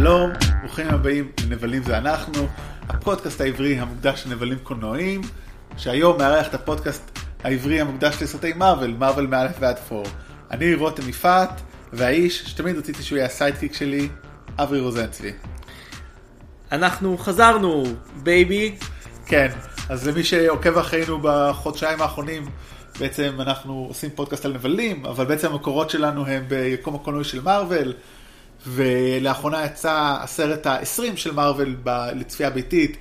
שלום, ברוכים הבאים לנבלים זה אנחנו, הפודקאסט העברי המוקדש לנבלים קולנועיים, שהיום מארח את הפודקאסט העברי המוקדש לסרטי מארוול, מארוול מא' ועד פור. אני רותם יפעת, והאיש שתמיד רציתי שהוא יהיה ה sidekick שלי, אברי רוזנצבי. אנחנו חזרנו, baby. כן, אז למי שעוקב אחרינו בחודשיים האחרונים, בעצם אנחנו עושים פודקאסט על נבלים, אבל בעצם המקורות שלנו הם ביקום הקולנועי של מארוול, ולאחרונה יצא הסרט ה-20 של מארוול לצפייה ביתית,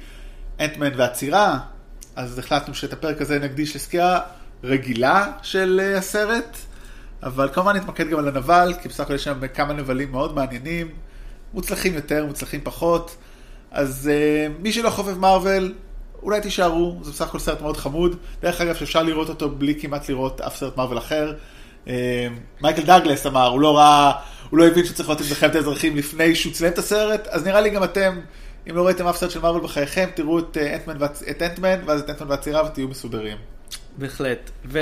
אנטמן והצירה, אז החלטנו שאת הפרק הזה נקדיש לסקירה רגילה של אה, הסרט, אבל כמובן נתמקד גם על הנבל, כי בסך הכל יש שם כמה נבלים מאוד מעניינים, מוצלחים יותר, מוצלחים פחות, אז uh, מי שלא חובב מארוול, אולי תישארו, זה בסך הכל סרט מאוד חמוד. דרך אגב, שאפשר לראות אותו בלי כמעט לראות אף סרט מארוול אחר. אה, מייקל דאגלס אמר, הוא לא ראה, הוא לא הבין שצריך לראות את מלחמת האזרחים לפני שהוא צילם את הסרט, אז נראה לי גם אתם, אם לא ראיתם אף סרט של מארוול בחייכם, תראו את אה, אנטמן, את אנטמן ואז את אנטמן והצירה ותהיו מסודרים. בהחלט. ו...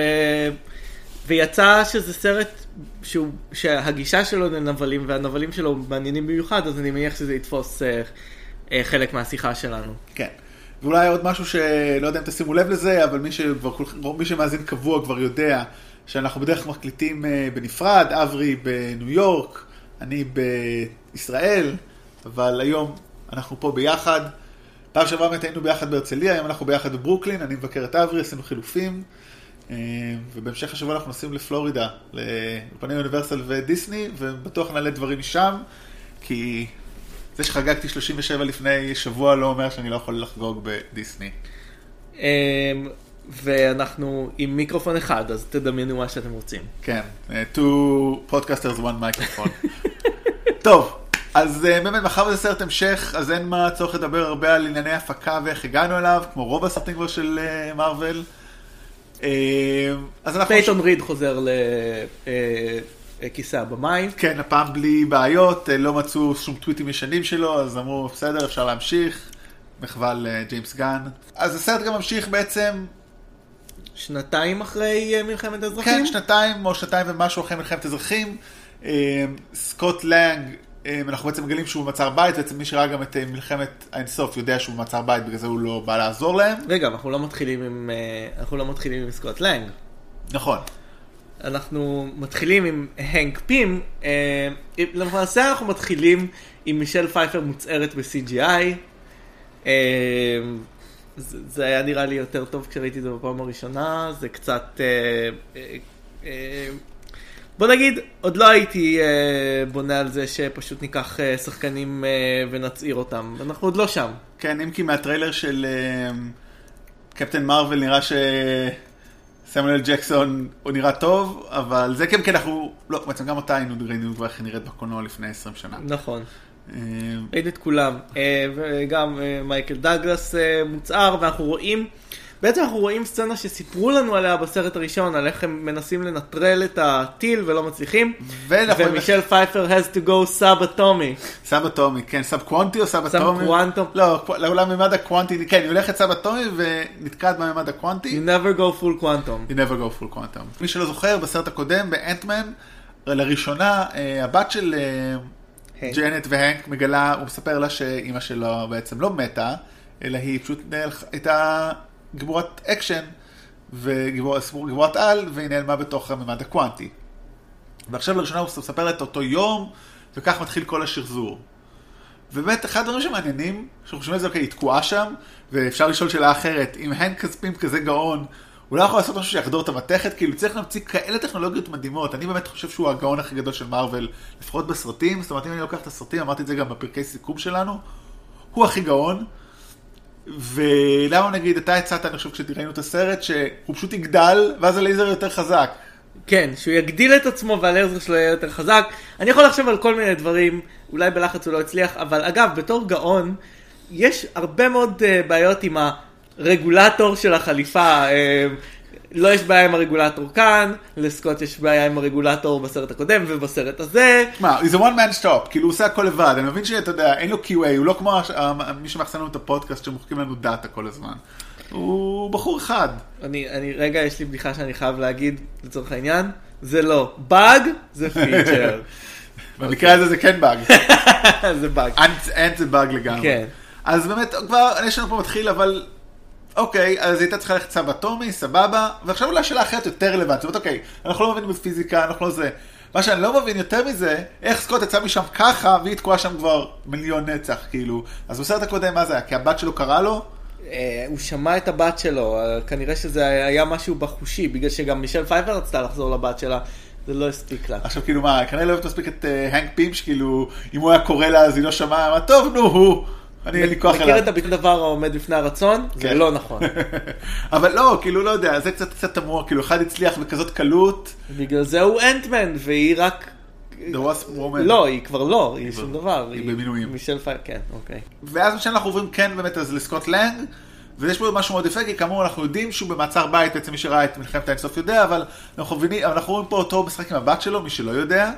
ויצא שזה סרט שהוא, שהגישה שלו לנבלים והנבלים שלו מעניינים במיוחד, אז אני מניח שזה יתפוס אה, אה, חלק מהשיחה שלנו. כן. ואולי עוד משהו שלא יודע אם תשימו לב לזה, אבל מי, שכבר, מי שמאזין קבוע כבר יודע שאנחנו בדרך כלל מקליטים אה, בנפרד, אברי בניו יורק, אני בישראל, אבל היום אנחנו פה ביחד. פעם שעברה באמת היינו ביחד בהרצליה, היום אנחנו ביחד בברוקלין, אני מבקר את אברי, עשינו חילופים. אה, ובהמשך השבוע אנחנו נוסעים לפלורידה, לאולפני אוניברסל ודיסני, ובטוח נעלה דברים משם, כי זה שחגגתי 37 לפני שבוע לא אומר שאני לא יכול לחגוג בדיסני. ואנחנו עם מיקרופון אחד, אז תדמיינו מה שאתם רוצים. כן, אה, two podcasters one microphone. טוב, אז אה, באמת מאחר וזה סרט המשך, אז אין מה צורך לדבר הרבה על ענייני הפקה ואיך הגענו אליו, כמו רוב הסרטים כבר של מארוול. אז אנחנו... פייטון ריד חוזר ל... כיסא הבמאי. כן, הפעם בלי בעיות, אה, לא מצאו שום טוויטים ישנים שלו, אז אמרו, בסדר, אפשר להמשיך. מחווה לג'יימס גן. אז הסרט גם ממשיך בעצם... שנתיים אחרי אה, מלחמת האזרחים? כן, שנתיים או שנתיים ומשהו אחרי מלחמת האזרחים. אה, סקוט לנג, אנחנו בעצם מגלים שהוא במעצר בית, בעצם מי שראה גם את מלחמת האינסוף יודע שהוא במעצר בית, בגלל זה הוא לא בא לעזור להם. רגע, אנחנו לא מתחילים עם, אנחנו לא מתחילים עם סקוט לנג. נכון. אנחנו מתחילים עם הנק פים, אה, למעשה אנחנו מתחילים עם מישל פייפר מוצערת ב-CGI. אה, זה היה נראה לי יותר טוב כשראיתי את זה בפעם הראשונה, זה קצת... אה, בוא נגיד, עוד לא הייתי בונה על זה שפשוט ניקח שחקנים ונצעיר אותם, אנחנו עוד לא שם. כן, אם כי מהטריילר של קפטן מרוויל נראה ש... סמואל ג'קסון הוא נראה טוב, אבל זה כן, כן, אנחנו, לא, בעצם גם אותה היינו ראינו כבר איך היא נראית בקולנוע לפני 20 שנה. נכון. אה, ראינו את כולם, אה, וגם אה, מייקל דאגלס מוצהר, ואנחנו רואים בעצם אנחנו רואים סצנה שסיפרו לנו עליה בסרט הראשון, על איך הם מנסים לנטרל את הטיל ולא מצליחים. ומישל פייפר has to go sub אטומי. sub אטומי, כן, sub קוונטי או sub אטומי? sub quantum. לא, לעולם ממד הקוונטי, כן, היא הולכת sub אטומי ונתקעת בממד הקוונטי. You never go full quantum. You never go full quantum. מי שלא זוכר, בסרט הקודם, באנטמן, לראשונה, אה, הבת של אה, ג'נט והנק מגלה, הוא מספר לה שאימא שלו בעצם לא מתה, אלא היא פשוט הייתה גיבורת אקשן וגיבורת על, והיא נעלמה בתוך הממד הקוונטי. ועכשיו לראשונה הוא מספר את אותו יום, וכך מתחיל כל השחזור. ובאמת, אחד הדברים שמעניינים, שאנחנו חושבים על זה, אוקיי, היא תקועה שם, ואפשר לשאול שאלה אחרת, אם הנק פים כזה גאון, הוא לא יכול לעשות משהו שיחדור את המתכת, כאילו צריך להמציא כאלה טכנולוגיות מדהימות. אני באמת חושב שהוא הגאון הכי גדול של מארוול, לפחות בסרטים, זאת אומרת, אם אני לוקח את הסרטים, אמרתי את זה גם בפרקי סיכום שלנו, הוא הכי גאון. ולמה נגיד, אתה הצעת, אני חושב, כשראינו את הסרט, שהוא פשוט יגדל, ואז הלייזר יותר חזק. כן, שהוא יגדיל את עצמו והלייזר שלו יהיה יותר חזק. אני יכול לחשוב על כל מיני דברים, אולי בלחץ הוא לא הצליח, אבל אגב, בתור גאון, יש הרבה מאוד uh, בעיות עם הרגולטור של החליפה. Uh, לא יש בעיה עם הרגולטור כאן, לסקוט יש בעיה עם הרגולטור בסרט הקודם ובסרט הזה. מה, he's a one man shop, כאילו הוא עושה הכל לבד, אני מבין שאתה יודע, אין לו QA, הוא לא כמו מי שמאחסן לנו את הפודקאסט שמוחקים לנו דאטה כל הזמן. הוא בחור אחד. אני, אני, רגע, יש לי בדיחה שאני חייב להגיד לצורך העניין, זה לא באג, זה פיצ'ר. במקרה הזה זה כן באג. זה באג. אנט זה באג לגמרי. כן. אז באמת, כבר, יש לנו פה מתחיל, אבל... אוקיי, אז הייתה צריכה ללכת צו אטומי, סבבה, ועכשיו אולי שאלה אחרת יותר רלוונטית. זאת אומרת, אוקיי, אנחנו לא מבינים בפיזיקה, אנחנו לא זה. מה שאני לא מבין יותר מזה, איך סקוט יצא משם ככה, והיא תקועה שם כבר מיליון נצח, כאילו. אז בסרט הקודם, מה זה היה? כי הבת שלו קראה לו? אה, הוא שמע את הבת שלו, אה, כנראה שזה היה משהו בחושי, בגלל שגם מישל פייפר רצתה לחזור לבת שלה, זה לא הספיק לה. עכשיו כאילו מה, כנראה לא אוהבת מספיק את אה, הנק פים, שכאילו, אם הוא היה קורא לה אז היא לא שמעה, מה טוב, נו, הוא, אני אין לי כוח מכיר את הביטוי דבר העומד בפני הרצון? זה כן. לא נכון. אבל לא, כאילו, לא יודע, זה קצת קצת תמוה, כאילו, אחד הצליח בכזאת קלות, בגלל זה הוא אנטמן, והיא רק... The Wasp Woman. לא, היא כבר לא, היא שום דבר. היא במינויים. מישל פייפר, כן, אוקיי. ואז מה שאנחנו עוברים כן באמת אז לסקוט לנג, ויש פה משהו מאוד יפה, כי כאמור אנחנו יודעים שהוא במעצר בית, בעצם מי שראה את מלחמת האינסוף יודע, אבל אנחנו מבינים, אנחנו רואים פה אותו משחק עם הבת שלו, מי שלא יודע.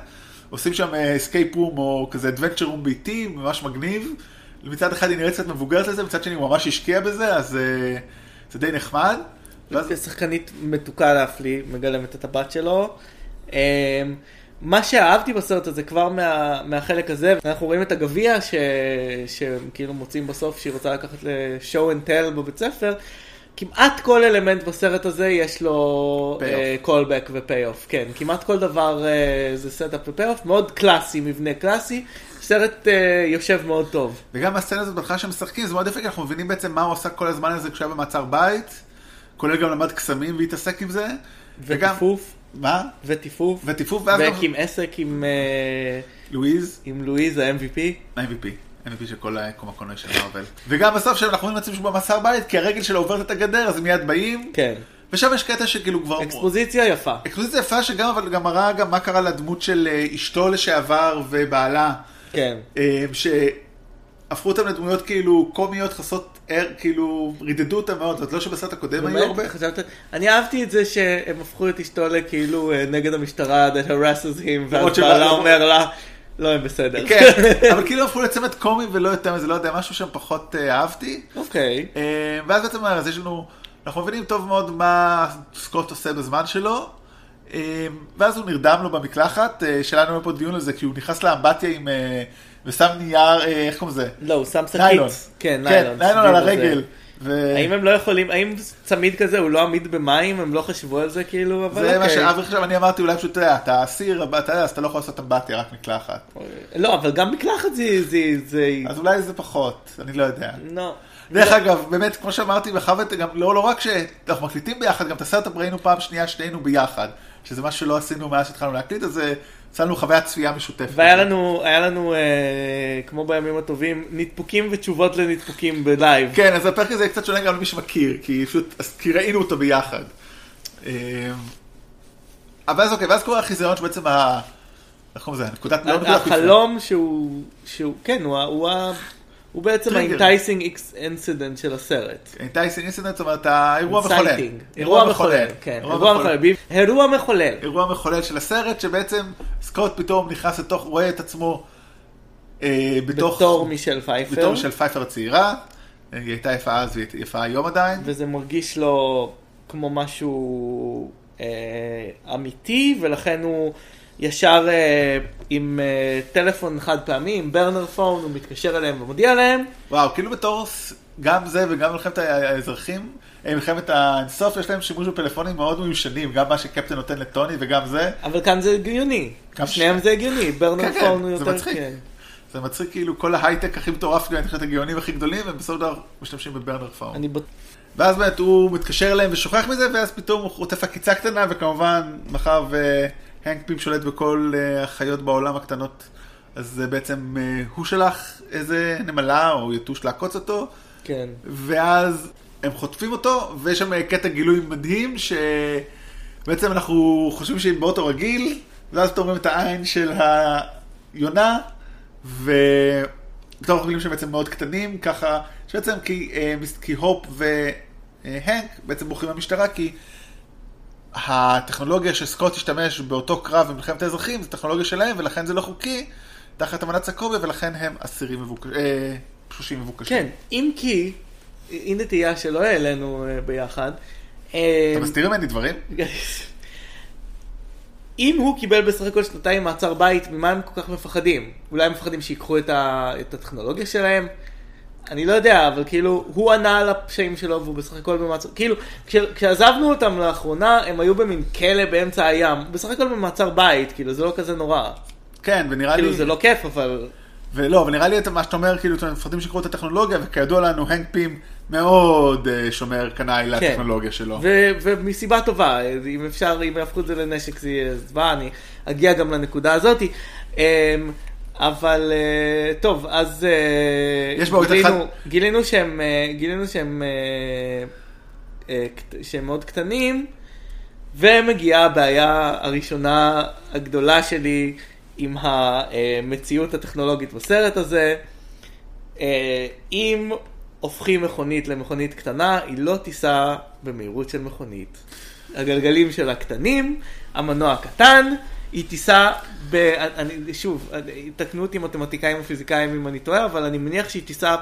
עושים שם escape room או כזה adventure room ביתי, ממש מגניב. מצד אחד היא נראית קצת מבוגרת לזה, מצד שני הוא ממש השקיע בזה, אז אה, זה די נחמד. ואז שחקנית מתוקה להפליא, מגלמת את הבת שלו. אמ, מה שאהבתי בסרט הזה כבר מה, מהחלק הזה, אנחנו רואים את הגביע ש- שכאילו מוצאים בסוף שהיא רוצה לקחת ל-show and tell בבית ספר. כמעט כל אלמנט בסרט הזה יש לו Payoff. callback ו-payoff, כן, כמעט כל דבר אה, זה setup ו-payoff, מאוד קלאסי, מבנה קלאסי, סרט אה, יושב מאוד טוב. וגם הסצנה הזאת בהתחלה שהם משחקים, זה מאוד יפה, כי אנחנו מבינים בעצם מה הוא עשה כל הזמן הזה כשהוא היה במעצר בית, כולל גם למד קסמים והתעסק עם זה. וגם- וטיפוף, מה? וטיפוף, וטיפוף, ואז גם והקים עסק עם... אה, לואיז. עם לואיז ה-MVP. MVP. MVP של כל היקום הקולנועי של מארוול. וגם בסוף שאנחנו רואים בעצם שהוא במסע בית, כי הרגל שלו עוברת את הגדר, אז הם מיד באים. כן. ושם יש קטע שכאילו כבר... אקספוזיציה יפה. אקספוזיציה יפה שגם, אבל גם מראה גם מה קרה לדמות של אה, אשתו לשעבר ובעלה, כן. אה, שהפכו אותם לדמויות כאילו קומיות חסות ער, כאילו רידדו אותם מאוד, זאת לא שבסרט הקודם היו הרבה. חשבת... אני אהבתי את זה שהם הפכו את אשתו לכאילו אה, נגד המשטרה, that harasses him, ואז בעלה אומר לה, לא, הם בסדר. כן, אבל כאילו הפכו לצמד קומי ולא יותר מזה, לא יודע, משהו שם פחות אה, אהבתי. אוקיי. אה, ואז בעצם אז יש לנו, אנחנו מבינים טוב מאוד מה סקוט עושה בזמן שלו, ואז הוא נרדם לו במקלחת, אה, שלנו היה פה דיון על זה, כי הוא נכנס לאמבטיה עם, אה, ושם נייר, אה, איך קוראים לזה? לא, הוא שם ניילון. שקית. כן, כן, ניילון. ניילון סביב על. הרגל. ו- האם הם לא יכולים, האם צמיד כזה הוא לא עמיד במים, הם לא חשבו על זה כאילו, אבל זה מה אוקיי. שאבי חשב, אני אמרתי אולי פשוט, אתה אסיר, אתה יודע, אז אתה לא יכול לעשות אמבטיה, רק מקלחת. לא, אבל גם מקלחת זה, זה, זה, אז אולי זה פחות, אני לא יודע. לא. דרך אגב, באמת, כמו שאמרתי, בחוות, גם לא, לא רק שאנחנו מקליטים ביחד, גם את הסרט ראינו פעם שנייה שנינו ביחד, שזה משהו שלא עשינו מאז שהתחלנו להקליט, אז אה, עשה לנו חוויית צפייה משותפת. והיה לנו, היה לנו, אה, כמו בימים הטובים, נדפוקים ותשובות לנדפוקים בלייב. כן, אז הפרק הזה קצת שונה גם למי שמכיר, כי פשוט, כי ראינו אותו ביחד. אה, אבל אז אוקיי, ואז קורה החיזיון שבעצם ה... איך קוראים לזה? נקודת... לא. החלום שהוא, שהוא, כן, הוא, ה- הוא בעצם. ה-enticing אינסידנט של הסרט. ticing incident, זאת אומרת, האירוע מחולל. אירוע מחולל, כן, אירוע מחולל. אירוע מחולל. אירוע מחולל של הסרט, שבעצם סקוט פתאום נכנס לתוך, רואה את עצמו אה, בתוך... בתור מישל פייפר. בתור של פייפר הצעירה. אה, היא הייתה יפה אז והיא יפה היום עדיין. וזה מרגיש לו כמו משהו אה, אמיתי, ולכן הוא ישר אה, עם אה, טלפון חד פעמי, עם ברנר פון, הוא מתקשר אליהם ומודיע להם. וואו, כאילו בתור גם זה וגם מלחמת האזרחים, אה, מלחמת האינסוף, יש להם שימוש בפלאפונים מאוד מיושנים, גם מה שקפטן נותן לטוני וגם זה. אבל כאן זה הגיוני. שניהם ש- זה הגיוני, ברנר כן, כן, פון הוא יותר... מצחיק. כן. זה מצחיק כאילו כל ההייטק הכי מטורף, גם את הגאונים הכי גדולים, הם בסופו של דבר משתמשים בברנר פאון. אני בט... ואז באמת הוא מתקשר אליהם ושוכח מזה, ואז פתאום הוא חוטף עקיצה קטנה, וכמובן, מאחר והנק פים שולט בכל אה, החיות בעולם הקטנות, אז בעצם אה, הוא שלח איזה נמלה או יתוש לעקוץ אותו, כן. ואז הם חוטפים אותו, ויש שם אה, קטע גילוי מדהים, שבעצם אנחנו חושבים שהיא באוטו רגיל, ואז פתאום רואים את העין של היונה, ופתאום אנחנו מבינים שהם בעצם מאוד קטנים, ככה, שבעצם כי, כי הופ והנק בעצם בורחים מהמשטרה, כי הטכנולוגיה שסקוט השתמש באותו קרב במלחמת האזרחים, זו טכנולוגיה שלהם, ולכן זה לא חוקי, תחת אמנת סקוביה, ולכן הם אסירים מבוקשים, אה, פשושים מבוקשים. כן, אם כי, הנה תהייה שלא העלינו אה, ביחד. אה, אתה מסתיר ממני דברים? אם הוא קיבל בסך הכל שנתיים מעצר בית, ממה הם כל כך מפחדים? אולי הם מפחדים שיקחו את, ה... את הטכנולוגיה שלהם? אני לא יודע, אבל כאילו, הוא ענה על הפשעים שלו והוא בסך הכל במעצר, כאילו, כש... כשעזבנו אותם לאחרונה, הם היו במין כלא באמצע הים, בסך הכל במעצר בית, כאילו, זה לא כזה נורא. כן, ונראה כאילו, לי... זה לא כיף, אבל... ולא, ונראה לי את מה שאתה אומר, כאילו, אתם מפחדים שיקראו את הטכנולוגיה, וכידוע לנו, הנק פים מאוד אה, שומר קנאי כן. לטכנולוגיה שלו. ו- ומסיבה טובה, אם אפשר, אם יהפכו את זה לנשק זה יהיה זוועה, אני אגיע גם לנקודה הזאתי. אמ, אבל אה, טוב, אז אה, גילינו, אחד- גילינו שהם, אה, גילינו שהם, מאוד קטנים, ומגיעה הבעיה הראשונה הגדולה שלי עם המציאות הטכנולוגית בסרט הזה. אם הופכים מכונית למכונית קטנה, היא לא תיסע במהירות של מכונית. הגלגלים שלה קטנים, המנוע קטן, היא תיסע, ב... אני, שוב, תקנו אותי מתמטיקאים או פיזיקאים אם אני טועה, אבל אני מניח שהיא תיסע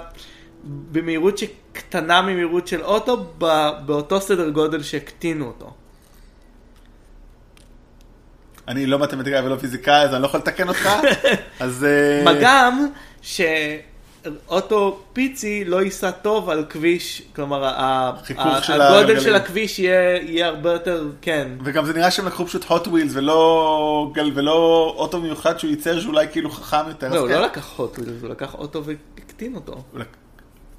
במהירות שקטנה ממהירות של אוטו, ב... באותו סדר גודל שהקטינו אותו. אני לא מתמטיקאי ולא פיזיקאי, אז אני לא יכול לתקן אותך. אז... אה, מה גם שאוטו פיצי לא ייסע טוב על כביש, כלומר הגודל. של הכביש יהיה הרבה יותר, כן. וגם זה נראה שהם לקחו פשוט hot wheels ולא אוטו מיוחד שהוא ייצר שאולי כאילו חכם יותר. לא, הוא כן. לא לקח hot wheels, הוא לקח אוטו והקטין אותו.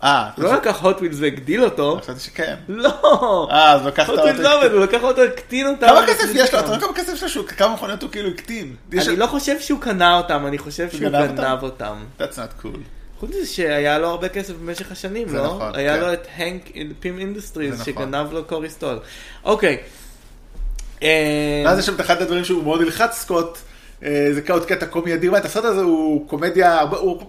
אה, הוא לא לקח hot wheels והגדיל אותו. חשבתי שכן. לא! אה, אז לקח את hot wheels. לא עובד, הוא לקח אותו, הקטין אותם. כמה כסף יש לו? אתה רואה כמה כסף יש לו? כמה מכוניות הוא כאילו הקטין. אני לא חושב שהוא קנה אותם, אני חושב שהוא? גנב אותם. That's not cool. חוץ מזה שהיה לו הרבה כסף במשך השנים, לא? נכון, היה כן. לו את הנק פים אינדסטריז זה נכון. שגנב לו קורי סטול. אוקיי. אה, ואז יש שם את אחד הדברים שהוא מאוד נלחץ, סקוט, אה, זה עוד קטע קומי אדיר, הסרט הזה הוא קומדיה, הוא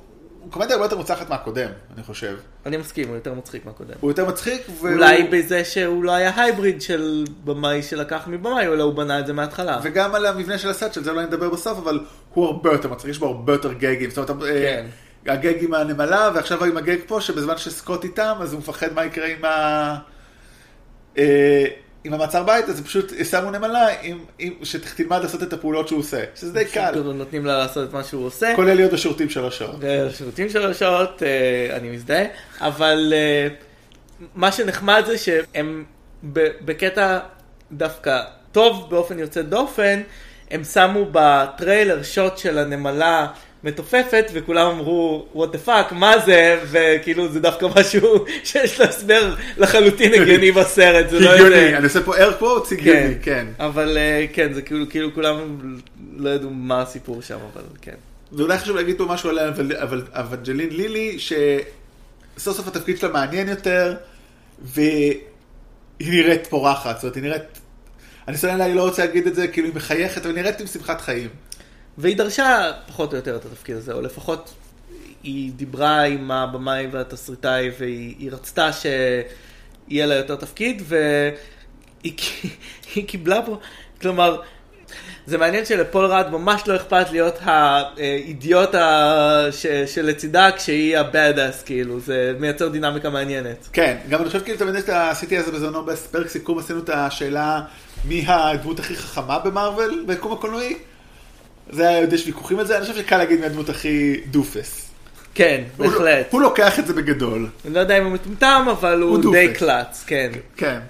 הוא קומדיה הרבה יותר מוצלחת מהקודם, אני חושב. אני מסכים, הוא יותר מצחיק מהקודם. הוא יותר מצחיק, והוא- אולי בזה שהוא לא היה hybrid של במאי שלקח מבמאי, אולי הוא בנה את זה מההתחלה. וגם על המבנה של הסט, של זה אולי נדבר בסוף, אבל הוא הרבה יותר מצחיק, יש בו הרבה יותר גגים. זאת אומרת, כן. הגג עם הנמלה, ועכשיו עם הגג פה, שבזמן שסקוט איתם, אז הוא מפחד מה יקרה עם ה... אה, עם המעצר בית, אז פשוט שמו נמלה שתלמד לעשות את הפעולות שהוא עושה, שזה די קל, פשוט נותנים לה לעשות את מה שהוא עושה. כולל להיות בשירותים שלוש שעות. שירותים שלוש שעות, אה, אני מזדהה, אבל אה, מה שנחמד זה שהם בקטע דווקא טוב באופן יוצא דופן, הם שמו בטריילר shot של הנמלה מתופפת וכולם אמרו what the fuck מה זה וכאילו זה דווקא משהו שיש לו הסבר לחלוטין הגיוני בסרט זה לא הגיוני, איזה אני עושה פה air quotes, הגיוני, כן. אבל אה, כן זה כאילו כאילו כולם לא ידעו מה הסיפור שם אבל כן ואולי חשוב להגיד פה משהו עליה, אבל- אבנג'לין לילי, שסוף סוף התפקיד שלה מעניין יותר, והיא נראית פורחת, זאת אומרת, היא נראית, אני שונא לה, אני לא רוצה להגיד את זה, כאילו היא מחייכת, אבל נראית עם שמחת חיים. והיא דרשה פחות או יותר את התפקיד הזה, או לפחות היא דיברה עם הבמאי והתסריטאי והיא היא רצתה שיהיה לה יותר תפקיד והיא היא קיבלה פה, כלומר, זה מעניין שלפול רד ממש לא אכפת להיות האידיוט ש- שלצידה כשהיא הבאד אס, כאילו, זה מייצר דינמיקה מעניינת. כן, גם אני חושב כאילו תמיד עשיתי על זה בזמנו בפרק סיכום, עשינו את השאלה מי הדמות הכי חכמה במארוול, ביקום הקולנועי. זה היה, יש ויכוחים על זה, אני חושב שקל להגיד מי הדמות הכי דופס. כן, הוא לא- בהחלט. הוא לוקח את זה בגדול. אני לא יודע אם הוא מטומטם, אבל הוא הוא די. קלאץ, כן. כן.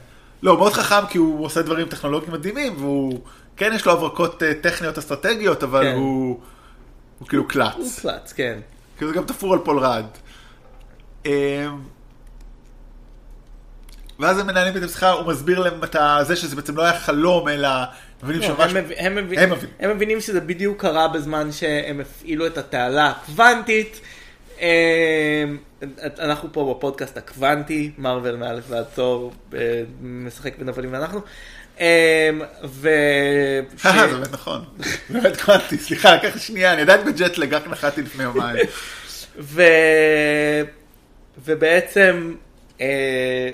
לא, הוא מאוד חכם כי הוא עושה דברים טכנולוגיים מדהימים, והוא, כן יש לו הברקות אה, טכניות אסטרטגיות, אבל כן. הוא, הוא כאילו הוא קלאץ. קלאץ, כן. כאילו זה גם תפור על פול רד. אמ, ואז הם מנהלים את השיחה, הוא מסביר להם את זה שזה בעצם לא היה חלום, אלא מבינים לא, שממש... הם, מב... הם, מב... הם מבינים. הם מבינים שזה בדיוק קרה בזמן שהם הפעילו את התעלה הקוונטית. אמ, אנחנו פה בפודקאסט הקוונטי, מרוויל מאלף ועד תור, משחק בנבלים ואנחנו. אמ, ו... אה, זה באמת נכון. באמת קוונטי, סליחה, לקח שנייה, אני עדיין בג'טלג, רק נחתי לפני יומיים. ובעצם אה,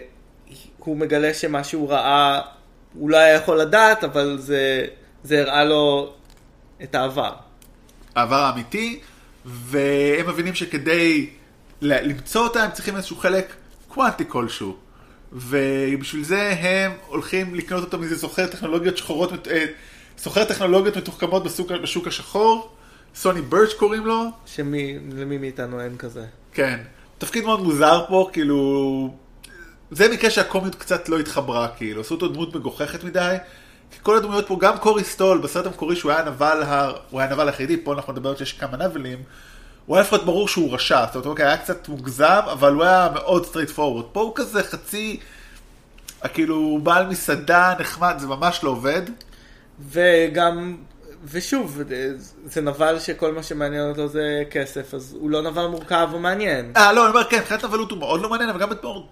הוא מגלה שמה שהוא ראה, הוא לא היה יכול לדעת, אבל זה, זה הראה לו את העבר. העבר האמיתי, והם מבינים שכדי למצוא אותה הם צריכים איזשהו חלק קוונטי כלשהו. ובשביל זה הם הולכים לקנות אותו מאיזה סוחר טכנולוגיות שחורות, אה, סוחר טכנולוגיות מתוחכמות בשוק, בשוק השחור, סוני ברץ' קוראים לו. שמי, למי מאיתנו אין כזה. כן. תפקיד מאוד מוזר פה, כאילו... זה מקרה שהקומיות קצת לא התחברה, כאילו. עשו אותו דמות מגוחכת מדי. כי כל הדמויות פה, גם קורי סטול, בסרט המקורי שהוא היה הנבל, ה... הוא היה הנבל היחידי, פה אנחנו נדבר שיש כמה נבלים. הוא היה לפחות ברור שהוא רשע, זאת אומרת, אוקיי, היה קצת מוגזם, אבל הוא היה מאוד straightforward. פה הוא כזה חצי, כאילו, בעל מסעדה נחמד, זה ממש לא עובד. וגם, ושוב, זה נבל שכל מה שמעניין אותו זה כסף, אז הוא לא נבל מורכב ומעניין. אה, לא, אני אומר, כן, מבחינת נבלות הוא מאוד לא מעניין, אבל גם בתור...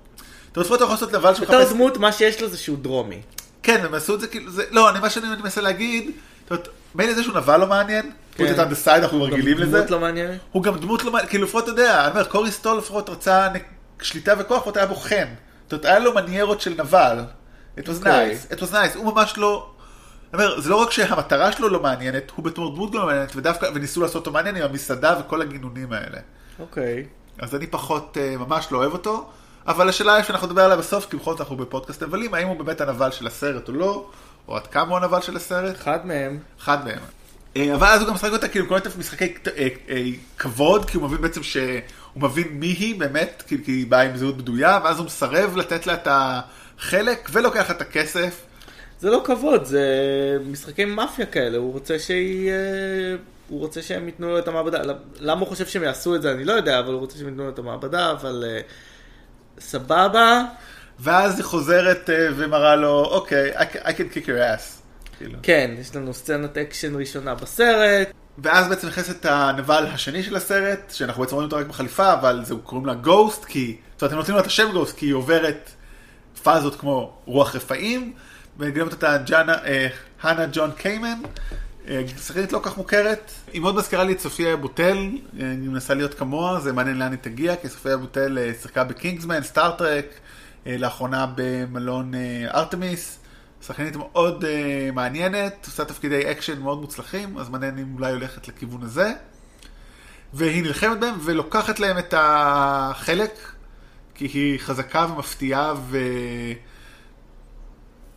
יודע, אתה יכול לעשות נבל שמחפש... בתור דמות, מה שיש לו זה שהוא דרומי. כן, הם עשו את זה כאילו, זה... לא, אני, מה שאני מנסה להגיד, זאת אומרת, מילא זה שהוא נבל לא מעניין, הוא את בסייד, אנחנו רגילים לזה. הוא גם דמות לא מעניינת. הוא גם דמות לא מעניינת, כאילו לפחות אתה יודע, אני אומר, קורי סטול לפחות רצה שליטה וכוח, לפחות היה בו חן. זאת אומרת, היה לו מניירות של נבל. It was אוקיי. nice, it was nice, הוא ממש לא... אומר, זה לא רק שהמטרה שלו לא מעניינת, הוא בתור דמות גם לא מעניינת, ודווקא, וניסו לעשות אותו מעניין עם המסעדה וכל הגינונים האלה. אוקיי. אז אני פחות, אה, ממש לא אוהב אותו, אבל השאלה היא שאנחנו נדבר עליה בסוף, כי בכל זאת אנחנו בפודקאסט נבלים, האם הוא באמת הנבל של הסרט או לא, או עד כמה הוא הנבל של הסרט. אחד מהם. אחד מהם. אה, אבל אז הוא גם משחק אותה כאילו כל מיני משחקי אה, אה, כבוד, כי הוא מבין בעצם שהוא מבין מי היא באמת, כי היא באה עם זהות בדויה, ואז הוא מסרב לתת לה את החלק ולוקח את הכסף. זה לא כבוד, זה משחקי מאפיה כאלה, הוא רוצה שהיא... הוא רוצה שהם ייתנו לו את המעבדה. למה הוא חושב שהם יעשו את זה, אני לא יודע, אבל הוא רוצה שהם ייתנו לו את המעבדה, אבל סבבה. ואז היא חוזרת ומראה לו, אוקיי, I can kick your ass. כאילו. כן, יש לנו סצנת אקשן ראשונה בסרט. ואז בעצם נכנסת הנבל השני של הסרט, שאנחנו בעצם רואים אותו רק בחליפה, אבל זה קוראים לה גוסט, כי, זאת אומרת, הם נותנים לה את השם גוסט, כי היא עוברת פאזות כמו רוח רפאים, את הג'אנה, אה, הנה ג'ון קיימן, אה, שחקנית לא כך מוכרת. היא מאוד מזכירה לי את סופיה בוטל, אה, היא מנסה להיות כמוה, זה מעניין לאן היא תגיע, כי סופיה בוטל אה, שיחקה בקינגסמן, סטארטרק, אה, לאחרונה במלון אה, ארתמיס. שחקנית מאוד מעניינת, עושה תפקידי אקשן מאוד מוצלחים, אז מעניין אם אולי הולכת לכיוון הזה. והיא נלחמת בהם ולוקחת להם את החלק, כי היא חזקה ומפתיעה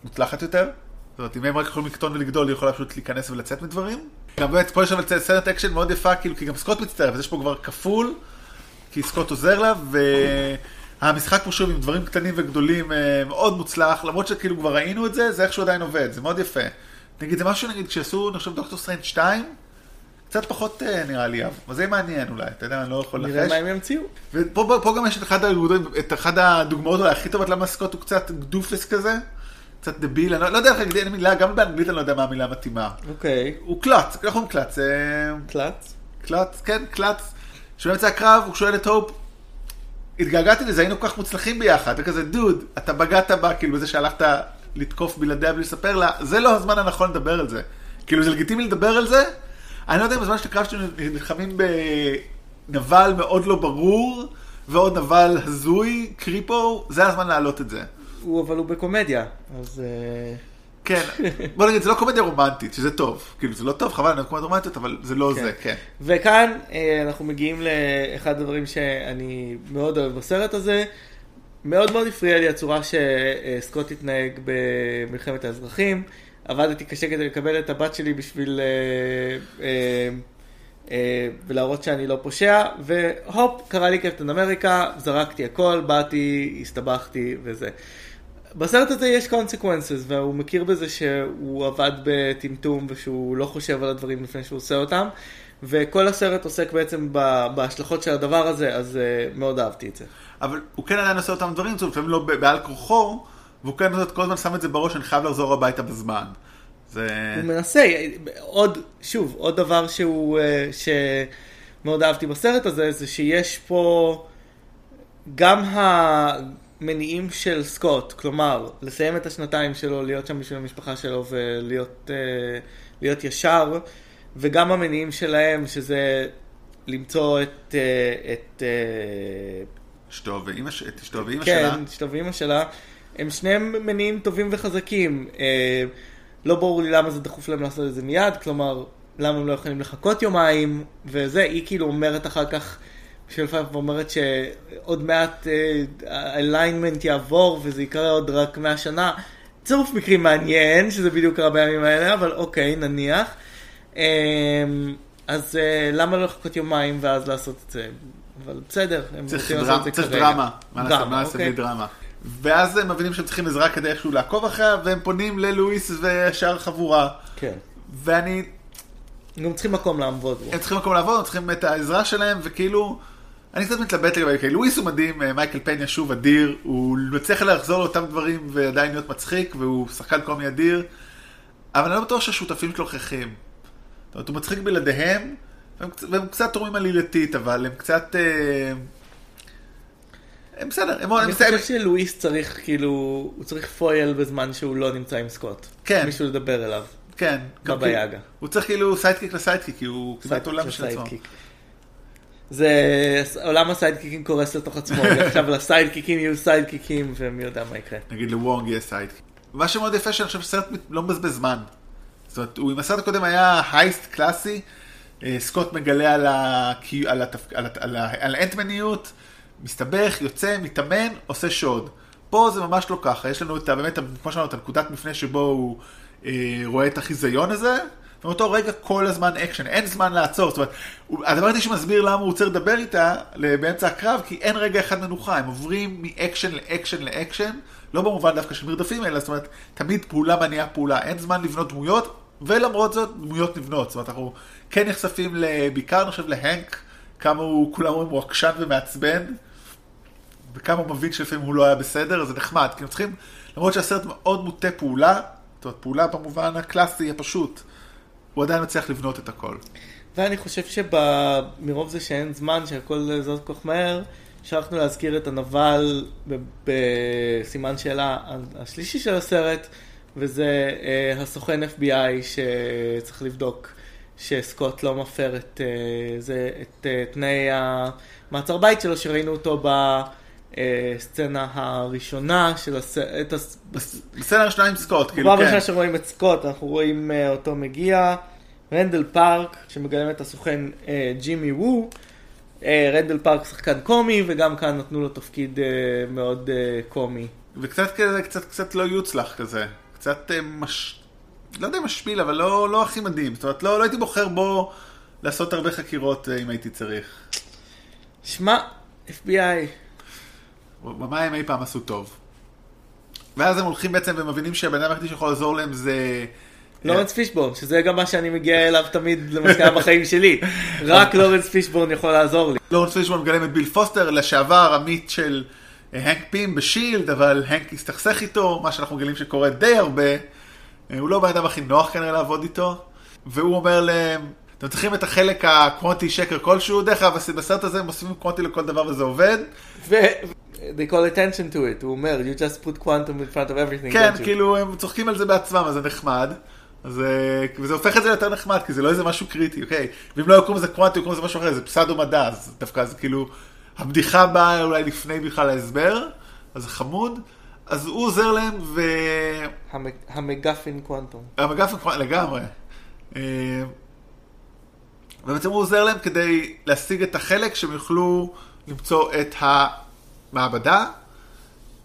ומוצלחת יותר. זאת אומרת, אם הם רק יכולים לקטון ולגדול, היא יכולה פשוט להיכנס ולצאת מדברים. גם באמת, פה יש שם סצנת אקשן מאוד יפה, כאילו, כי גם סקוט מצטרף, אז יש פה כבר כפול, כי סקוט עוזר לה, ו... המשחק פה שוב עם דברים קטנים וגדולים אה, מאוד מוצלח, למרות שכאילו כבר ראינו את זה, זה איכשהו עדיין עובד, זה מאוד יפה. נגיד, זה משהו נגיד כשעשו, אני חושב, דוקטור סטריינג' 2, קצת פחות אה, נראה לי, אבל זה מעניין אולי, אתה יודע, אני לא יכול לחכות. נראה מה הם ימציאו. ופה גם יש את אחד, הדוגמאות הכי טובות למה סקוט הוא קצת doofus כזה, קצת דביל, אני לא, לא יודע איך להגיד מילה, גם באנגלית אני לא יודע מה המילה המתאימה. אוקיי. הוא klutz, איך אומרים klutz? klutz? קלץ, כן, קלץ. שבאמצע הקרב הוא שואל את הופ, התגעגעתי לזה, היינו כל כך מוצלחים ביחד, וכזה, דוד, אתה בגדת בה, כאילו, בזה שהלכת לתקוף בלעדיה בלי לספר לה, זה לא הזמן הנכון לדבר על זה. כאילו, זה לגיטימי לדבר על זה, אני לא יודע אם בזמן של הקרב שלנו נלחמים בנבל מאוד לא ברור, ועוד נבל הזוי, קריפו, זה הזמן להעלות את זה. הוא, אבל הוא בקומדיה, אז... אה, כן, בוא נגיד, זה לא קומדיה רומנטית, שזה טוב. כאילו, זה לא טוב, חבל, אני לא קומדיה רומנטית, אבל זה לא כן. זה, כן. וכאן אה, אנחנו מגיעים לאחד הדברים שאני מאוד אוהב בסרט הזה. מאוד מאוד הפריע לי הצורה שסקוט התנהג במלחמת האזרחים. עבדתי קשה כדי לקבל את הבת שלי בשביל... אה, ולהראות שאני לא פושע, והופ, קרה לי קפטן אמריקה, זרקתי הכל, באתי, הסתבכתי וזה. בסרט הזה יש consequences, והוא מכיר בזה שהוא עבד בטמטום ושהוא לא חושב על הדברים לפני שהוא עושה אותם, וכל הסרט עוסק בעצם בהשלכות של הדבר הזה, אז uh, מאוד אהבתי את זה. אבל הוא כן עדיין עושה אותם דברים, לפעמים לא בעל כורחו, והוא כן כל הזמן שם את זה בראש, אני חייב לחזור הביתה בזמן. זה... הוא מנסה, עוד, שוב, עוד דבר שהוא, אה, שמאוד אהבתי בסרט הזה, זה שיש פה גם ה... מניעים של סקוט, כלומר, לסיים את השנתיים שלו, להיות שם בשביל המשפחה שלו ולהיות להיות ישר, וגם המניעים שלהם, שזה למצוא את... Uh, את uh, אשתו ואימא, כן, שלה. כן, אשתו ואימא שלה. הם שניהם מניעים טובים וחזקים. Uh, לא ברור לי למה זה דחוף להם לעשות את זה מיד, כלומר, למה הם לא יכולים לחכות יומיים, וזה, היא כאילו אומרת אחר כך... של פייפ אומרת שעוד מעט ה alignment uh, יעבור וזה יקרה עוד רק 100 שנה. צירוף מקרים מעניין, שזה בדיוק קרה בימים האלה, אבל אוקיי, נניח. אמ, אז אה, למה לא לחכות יומיים ואז לעשות את זה? אבל בסדר, הם צריך רוצים לעשות את זה צריך כרגע. נעשה- דרמה, מה נעשה אוקיי. בלי דרמה. ואז הם מבינים שהם צריכים עזרה כדי איכשהו לעקוב אחריה, והם פונים ללואיס ושאר החבורה. כן. ואני, הם צריכים מקום לעבוד בו. הם צריכים מקום לעבוד, הם צריכים את העזרה שלהם, וכאילו, אני קצת מתלבט לגבי, כי לואיס הוא מדהים, אה, מייקל פניה שוב אדיר, הוא מצליח לחזור לאותם דברים ועדיין להיות מצחיק, והוא שחקן קומי אדיר, אבל אני לא בטוח שהשותפים שלו הכרחיים. זאת אומרת, הוא מצחיק בלעדיהם, והם, והם קצת תורמים עלילתית, אבל הם קצת... אה, הם בסדר, הם, אני חושב שלואיס צריך כאילו, הוא צריך פויל בזמן שהוא לא נמצא עם סקוט. כן. מישהו לדבר אליו. כן. גם בבא כאילו- יגה. הוא צריך כאילו sidekick ל sidekick, כי הוא sidekick עולם של עצמו. זה עולם ה sidekick ים קורס לתוך עצמו, עכשיו ל sidekick ים יהיו sidekick ים ומי יודע מה יקרה. נגיד לוונג יהיה sidekick. מה שמאוד יפה שאני חושב שסרט לא מבזבז זמן. זאת אומרת, הוא עם הסרט הקודם היה heist קלאסי, אה, סקוט מגלה על, ה... על, התפ... על, הת- על, ה... על האנטמניות, מסתבך, יוצא, מתאמן, עושה שוד. פה זה ממש לא ככה, יש לנו את ה... באמת, כמו שאמרנו, הנקודת מפנה שבו הוא אה, רואה את החיזיון הזה, ומאותו רגע כל הזמן אקשן, אין זמן לעצור. זאת אומרת, הדבר היחידי שמסביר למה הוא רוצה לדבר איתה באמצע הקרב, כי אין רגע אחד מנוחה, הם עוברים מאקשן לאקשן לאקשן, לא במובן דווקא של מרדפים, אלא זאת אומרת, תמיד פעולה מניעה פעולה, אין זמן לבנות דמויות, ולמרות זאת, דמויות נבנות. זאת אומרת, אנחנו כן נחשפים בעיקר, אני חושב, להנק, כמה הוא, כולם אומרים, הוא עקשן ומעצבן, וכמה הוא מבין שלפעמים הוא לא היה בסדר, זה נחמד, כי הם צריכים, למרות שהסרט מאוד מוטה פעולה, זאת אומרת, פעולה במובן הקלאסי הפשוט, הוא עדיין מצליח לבנות את הכל. ואני חושב שמרוב זה שאין זמן, שהכל זז כל כך מהר, שכחנו להזכיר את הנבל ב- בסימן שאלה השלישי של הסרט, וזה אה, הסוכן FBI שצריך לבדוק שסקוט לא מפר את, אה, זה, את אה, תנאי המעצר בית שלו, שראינו אותו בסצנה הראשונה של הסרט. בסצנה הראשונה עם סקוט, כאילו, כן. בשנייה שרואים את סקוט, אנחנו רואים אה, אותו מגיע. רנדל פארק, שמגלם את הסוכן אה, ג'ימי וו. אה, רנדל פארק שחקן קומי, וגם כאן נתנו לו תפקיד מאוד קומי. וקצת כזה, קצת, קצת לא יוצלח כזה. קצת מש... לא יודע אם משפיל, אבל לא, לא הכי מדהים. זאת אומרת, לא, לא הייתי בוחר בו לעשות הרבה חקירות אם הייתי צריך. שמע, FBI, במה הם אי פעם עשו טוב. ואז הם הולכים בעצם ומבינים שהבן אדם היחידי שיכול לעזור להם זה... לורנס פישבורן, שזה גם מה שאני מגיע אליו תמיד למסקנה בחיים שלי. רק לורנס פישבורן יכול לעזור לי. לורנס פישבורן מגלם את ביל פוסטר, לשעבר עמית של אה, הנק פים בשילד, אבל הנק הסתכסך איתו, מה שאנחנו מגלים שקורה די הרבה. אה, הוא לא הבן אדם הכי נוח כנראה לעבוד איתו, והוא אומר להם, אתם צריכים את החלק הקוונטי שקר כלשהו, דרך אגב, בסרט הזה הם מוסיפים קוונטי לכל דבר וזה עובד. They call attention to it, הוא אומר, you just put quantum in front of everything, כן, don't you?" כאילו הם צוחקים על זה בעצמם, אז זה נחמד. אז, אה, וזה הופך את זה ליותר נחמד, כי זה לא איזה משהו קריטי, אוקיי? ואם לא יקום לזה קוונטי, יקום לזה משהו אחר, זה פסאדו מדע, אז דווקא זה כאילו, הבדיחה באה אולי לפני בכלל ההסבר, אז זה חמוד. אז הוא עוזר להם, ו... המ- המגפין קוונטום. המגף לגמרי. אה, ובעצם הוא עוזר להם כדי להשיג את החלק שהם יוכלו למצוא את המעבדה,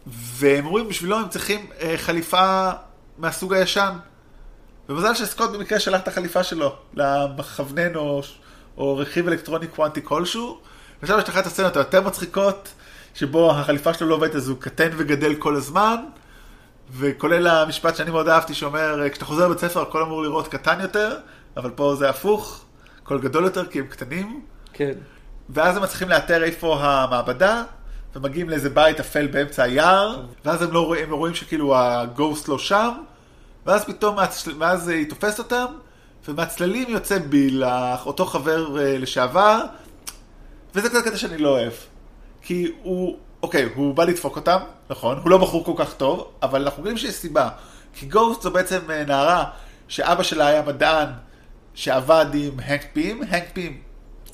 והם אומרים בשבילו הם צריכים אה, חליפה מהסוג הישן. ומזל שסקוט במקרה שלח את החליפה שלו למכוונן או, או רכיב אלקטרוני קוונטי כלשהו. ועכשיו יש לך את הסצנות היותר מצחיקות, שבו החליפה שלו לא עובדת אז הוא קטן וגדל כל הזמן. וכולל המשפט שאני מאוד אהבתי שאומר, כשאתה חוזר לבית ספר הכל אמור לראות קטן יותר, אבל פה זה הפוך, הכל גדול יותר כי הם קטנים. כן. ואז הם מצליחים לאתר איפה המעבדה, ומגיעים לאיזה בית אפל באמצע היער, ואז הם לא רואים, הם רואים שכאילו הגוסט לא שם, ואז פתאום, ואז היא תופסת אותם, ומהצללים יוצא ביל, אותו חבר אה, לשעבר, וזה קצת קטע שאני לא אוהב. כי הוא, אוקיי, הוא בא לדפוק אותם, נכון, הוא לא בחור כל כך טוב, אבל אנחנו רואים שיש סיבה. כי גוסט זו בעצם אה, נערה שאבא שלה היה מדען שעבד עם הנק פים, הנק פים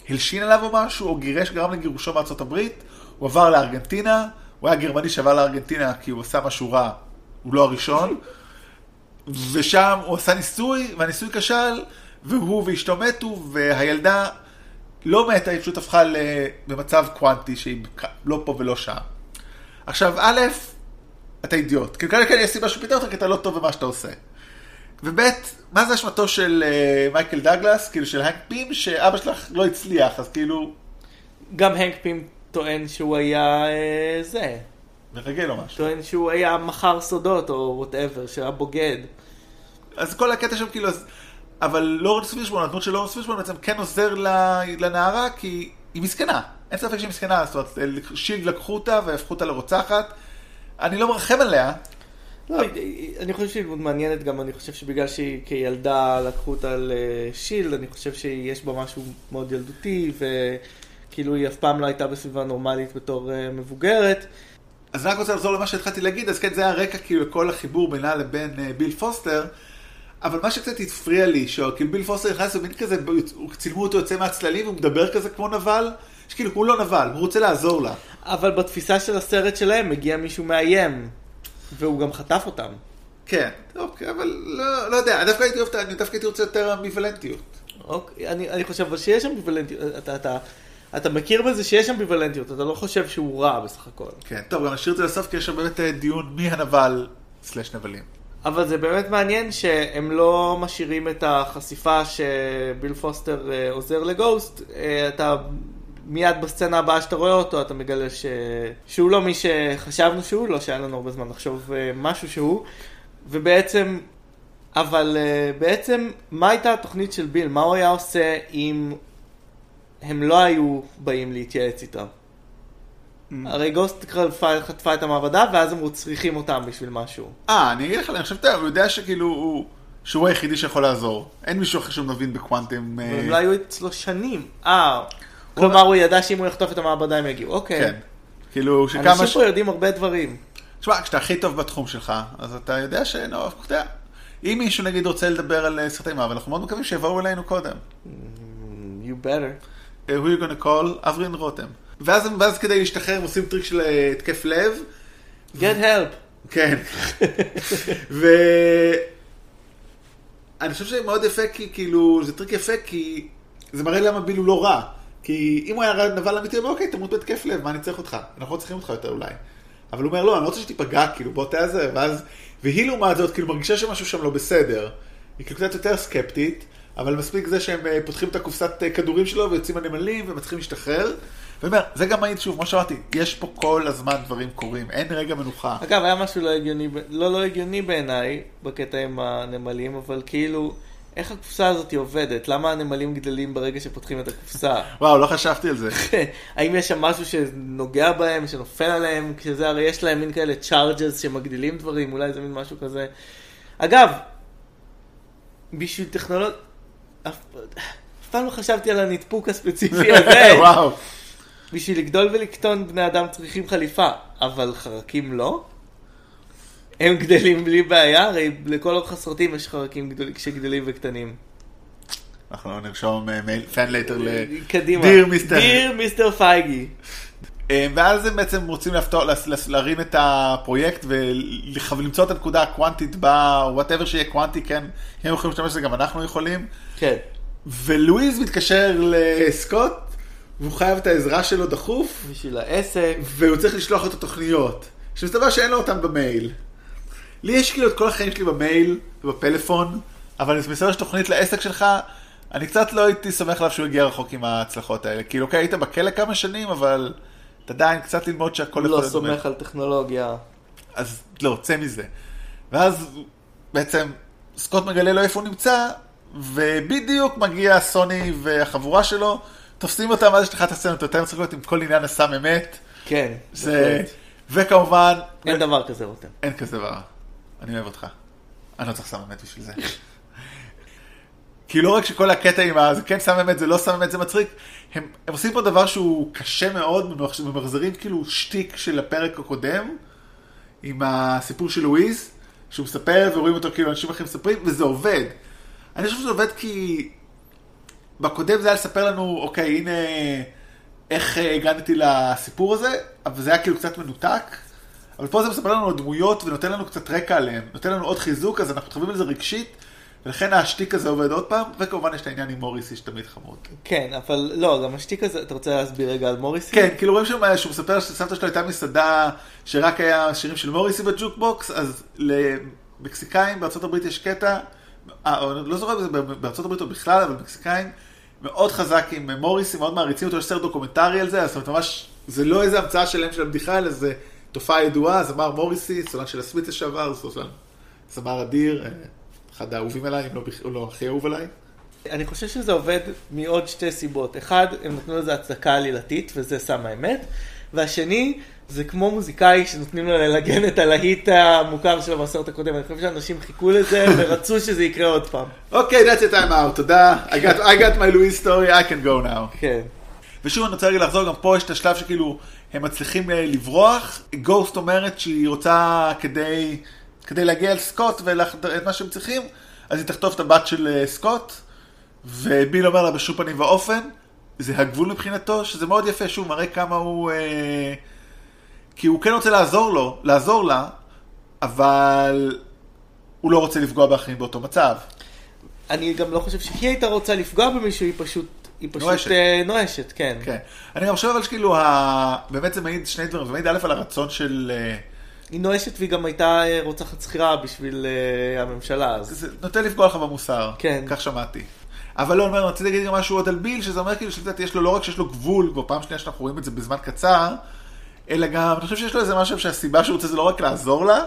הלשין עליו או משהו, או גירש, גרם לגירושו מארצות הברית, הוא עבר לארגנטינה, הוא היה גרמני שעבר לארגנטינה כי הוא עשה משהו רע, הוא לא הראשון, ושם הוא עשה ניסוי, והניסוי כשל, והוא ואשתו מתו, והילדה לא מתה, היא פשוט הפכה ל- במצב קוונטי, שהיא לא פה ולא שם. עכשיו, א', אתה אידיוט. כאילו כנראה כן יש סיבה שהוא פיטר אותך כי אתה לא טוב במה שאתה עושה. וב' מה זה אשמתו של אה, מייקל דגלס, כאילו של הנק פים, שאבא שלך לא הצליח, אז כאילו, גם הנק פים טוען שהוא היה אה, זה, מרגל או משהו. טוען שהוא היה מכר סודות או whatever, שהיה בוגד. אז כל הקטע שם כאילו, אז... אבל לורנס פישבון, הדמות של לורנס פישבון בעצם כן עוזר לנערה, כי היא מסכנה. אין ספק שהיא מסכנה, זאת אומרת, שילד לקחו אותה והפכו אותה לרוצחת. אני לא מרחם עליה, לא, אני חושב שהיא מאוד מעניינת גם, אני חושב שבגלל שהיא כילדה לקחו אותה לשילד, אני חושב שיש בה משהו מאוד ילדותי, וכאילו היא אף פעם לא הייתה בסביבה נורמלית בתור אה, מבוגרת. אז אני רק רוצה לחזור למה שהתחלתי להגיד, אז כן, זה היה הרקע כאילו לכל החיבור בינה לבין אה, ביל פוסטר, אבל מה שקצת הפריע לי, שכאילו ביל פוסטר נכנס למין כזה, הוא- צילמו אותו יוצא מהצללים, והוא מדבר כזה כמו נבל, שכאילו הוא לא נבל, הוא רוצה לעזור לה. אבל בתפיסה של הסרט שלהם מגיע מישהו מאיים, והוא גם חטף אותם. כן, אוקיי, אבל לא, לא יודע, דווקא הייתי אני דווקא הייתי רוצה יותר אמביוולנטיות. אוקיי, אני, אני חושב שיש אמביוולנטיות, אתה, אתה, אתה מכיר בזה שיש אמביוולנטיות, אתה לא חושב שהוא רע בסך הכל. כן, טוב, גם נשאיר את זה לסוף, כי יש שם באמת אה, דיון מי הנבל סלש נבלים. אבל זה באמת מעניין שהם לא משאירים את החשיפה שביל פוסטר אה, עוזר לגוסט, אה, אתה מיד בסצנה הבאה שאתה רואה אותו, אתה מגלה ש... שהוא לא מי שחשבנו שהוא, לא שהיה לנו הרבה זמן לחשוב משהו שהוא, ובעצם, אבל אה, בעצם, מה הייתה התוכנית של ביל? מה הוא היה עושה אם הם לא היו באים להתייעץ איתם? הרי גוסט חטפה- חטפה את המעבדה, ואז הם צריכים אותם בשביל משהו. אה, אני אגיד לך, אני חושב, אתה יודע, שכאילו, הוא, שהוא היחידי שיכול לעזור. אין מישהו אחר שמבין בקוונטים. אה, הם לא היו אצלו שנים. אה, כלומר הוא ידע שאם הוא יחטוף את המעבדה הם יגיעו. אוקיי. כן. כאילו, שכמה... אנשים. פה יודעים הרבה דברים. תשמע, כשאתה הכי טוב בתחום שלך, אז אתה יודע ש... אתה יודע. אם מישהו נגיד רוצה לדבר על אה, סרטי מאבל, אנחנו מאוד מקווים שיבואו אלינו קודם. You better. Uh, who you gonna call? אברין רותם. ואז, ואז כדי להשתחרר הם עושים טריק של אה, התקף לב. Get help. כן. ו... אני חושב שזה מאוד יפה, כי כאילו, זה טריק יפה, כי זה מראה למה ביל הוא לא רע. כי אם הוא היה נבל אמיתי, הוא אומר, אוקיי, תמות בהתקף לב, מה אני צריך אותך? אנחנו לא צריכים אותך יותר אולי. אבל הוא אומר, לא, אני לא רוצה שתיפגע, כאילו, בוא תעזה, ואז... והיא לעומת זאת, כאילו, מרגישה שמשהו שם לא בסדר. היא כאילו קצת יותר סקפטית, אבל מספיק זה שהם אה, פותחים את הקופסת אה, כדורים שלו ויוצאים הנמלים ומתחילים להשתחרר. ואומר, זה גם מעיד שוב, כמו שאמרתי, יש פה כל הזמן דברים קורים, אין רגע מנוחה. אגב, היה משהו לא הגיוני, לא לא הגיוני בעיניי, בקטע עם הנמלים, אבל כאילו, איך הקופסה הזאת עובדת? למה הנמלים גדלים ברגע שפותחים את הקופסה? וואו, לא חשבתי על זה. האם יש שם משהו שנוגע בהם, שנופל עליהם, כשזה הרי יש להם מין כאלה צ'ארג'ס שמגדילים דברים, אולי זה מין משהו כזה. אגב, בשביל טכנולוגיה, אף פעם לא חשבתי על ה nitpick הספציפי הזה. וואו. בשביל לגדול ולקטון בני אדם צריכים חליפה, אבל חרקים לא? הם גדלים בלי בעיה, הרי לכל אורך הסרטים יש חרקים שגדלים וקטנים. אנחנו נרשום אה, מייל, fan letter ל... קדימה. Dear Mister. Dear Mister פייגי. אה, ואז הם בעצם רוצים לפתור, להרים את הפרויקט ולמצוא את הנקודה הקוונטית בה, whatever שיהיה קוונטי, כן, הם יכולים להשתמש בזה, גם אנחנו יכולים. כן. ולואיז מתקשר לסקוט, והוא חייב את העזרה שלו דחוף, בשביל העסק. והוא צריך לשלוח את התוכניות. שמסתבר שאין לו אותן במייל. לי יש כאילו את כל החיים שלי במייל ובפלאפון, אבל אני מסתבר שתוכנית לעסק שלך, אני קצת לא הייתי סומך עליו שהוא יגיע רחוק עם ההצלחות האלה. כאילו, אוקיי, היית בכלא כמה שנים, אבל אתה עדיין קצת ללמוד שהכל יכול לא להיות. סומך על טכנולוגיה. אז לא, צא מזה. ואז בעצם סקוט מגלה לו איפה הוא נמצא, ובדיוק מגיע סוני והחבורה שלו, תופסים אותם, אז יש לך את הסצנות, יותר להיות עם כל עניין הסם אמת. כן. זה... וכמובן, אין דבר כזה רותם. אין כזה דבר. אני אוהב אותך. אני לא צריך סם אמת בשביל זה. כי לא רק שכל הקטע עם ה... זה כן סם אמת, זה לא סם אמת, זה מצחיק. הם, הם עושים פה דבר שהוא קשה מאוד, ממחזרים כאילו שטיק של הפרק הקודם, עם הסיפור של לואיז, שהוא מספר ורואים אותו כאילו אנשים אחרים מספרים, וזה עובד. אני חושב שזה עובד כי בקודם זה היה לספר לנו, אוקיי, הנה איך אה, הגעתי לסיפור הזה, אבל זה היה כאילו קצת מנותק. אבל פה זה מספר לנו על דמויות ונותן לנו קצת רקע עליהם, נותן לנו עוד חיזוק, אז אנחנו מתחברים לזה רגשית, ולכן השטיק הזה עובד עוד פעם, וכמובן יש את העניין עם מוריסי שתמיד חמוד. כן, אבל לא, גם השטיק הזה, אתה רוצה להסביר רגע על מוריסי? כן, כאילו רואים שם שהוא מספר שסבתא שלו הייתה מסעדה שרק היה שירים של מוריסי בג'וקבוקס, אז למקסיקאים בארצות הברית יש קטע, אה, לא זוכר אם זה בארצות הברית או בכלל, אבל מקסיקאים מאוד חזק עם מוריסי, מאוד מעריצים אותו, יש סרט דוקומנטרי על זה, אז זאת אומרת ממש, זה לא איזה המצאה שלהם של הבדיחה, אלא זה תופעה ידועה, זמר מוריסי, סולן של הסמית'ס לשעבר, זמר אדיר, אה, אחד האהובים עליי, אם לא, לא הכי אהוב עליי. אני חושב שזה עובד מעוד שתי סיבות. אחד, הם נתנו לזה הצדקה עלילתית, וזה שם האמת. והשני, זה כמו מוזיקאי שנותנים לו ללגן את הלהיט המוכר שלו בסרט הקודם. אני חושב שאנשים חיכו לזה ורצו שזה יקרה עוד פעם. אוקיי, okay, that's it, I'm out, תודה. I got, I got my Louis story, I can go now. כן. ושוב אני רוצה רגע לחזור, גם פה יש את השלב שכאילו הם מצליחים אה, לברוח. גוסט אומרת שהיא רוצה כדי, כדי להגיע אל סקוט ואת מה שהם צריכים, אז היא תחטוף את הבת של אה, סקוט, וביל אומר לה בשום פנים ואופן, זה הגבול מבחינתו, שזה מאוד יפה, שוב, מראה כמה הוא... אה, כי הוא כן רוצה לעזור לו, לעזור לה, אבל הוא לא רוצה לפגוע באחרים באותו מצב. אני גם לא חושב שהיא הייתה רוצה לפגוע במישהו, היא פשוט, היא פשוט נואשת. Uh, נואשת, כן. כן. אני גם חושב אבל שכאילו, ה... באמת זה מעיד שני דברים, זה מעיד א' על הרצון של... Uh... היא נואשת והיא גם הייתה אה, רוצחת שכירה בשביל uh, הממשלה. אז... זה נוטה לפגוע לך במוסר, כן. כך שמעתי. אבל לא, אומר, רציתי להגיד גם משהו עוד על ביל, שזה אומר כאילו שלדעתי יש לו, לא רק שיש לו גבול, כבר פעם שנייה שאנחנו רואים את זה בזמן קצר, אלא גם, אני חושב שיש לו איזה משהו שהסיבה שהוא רוצה זה לא רק לעזור לה,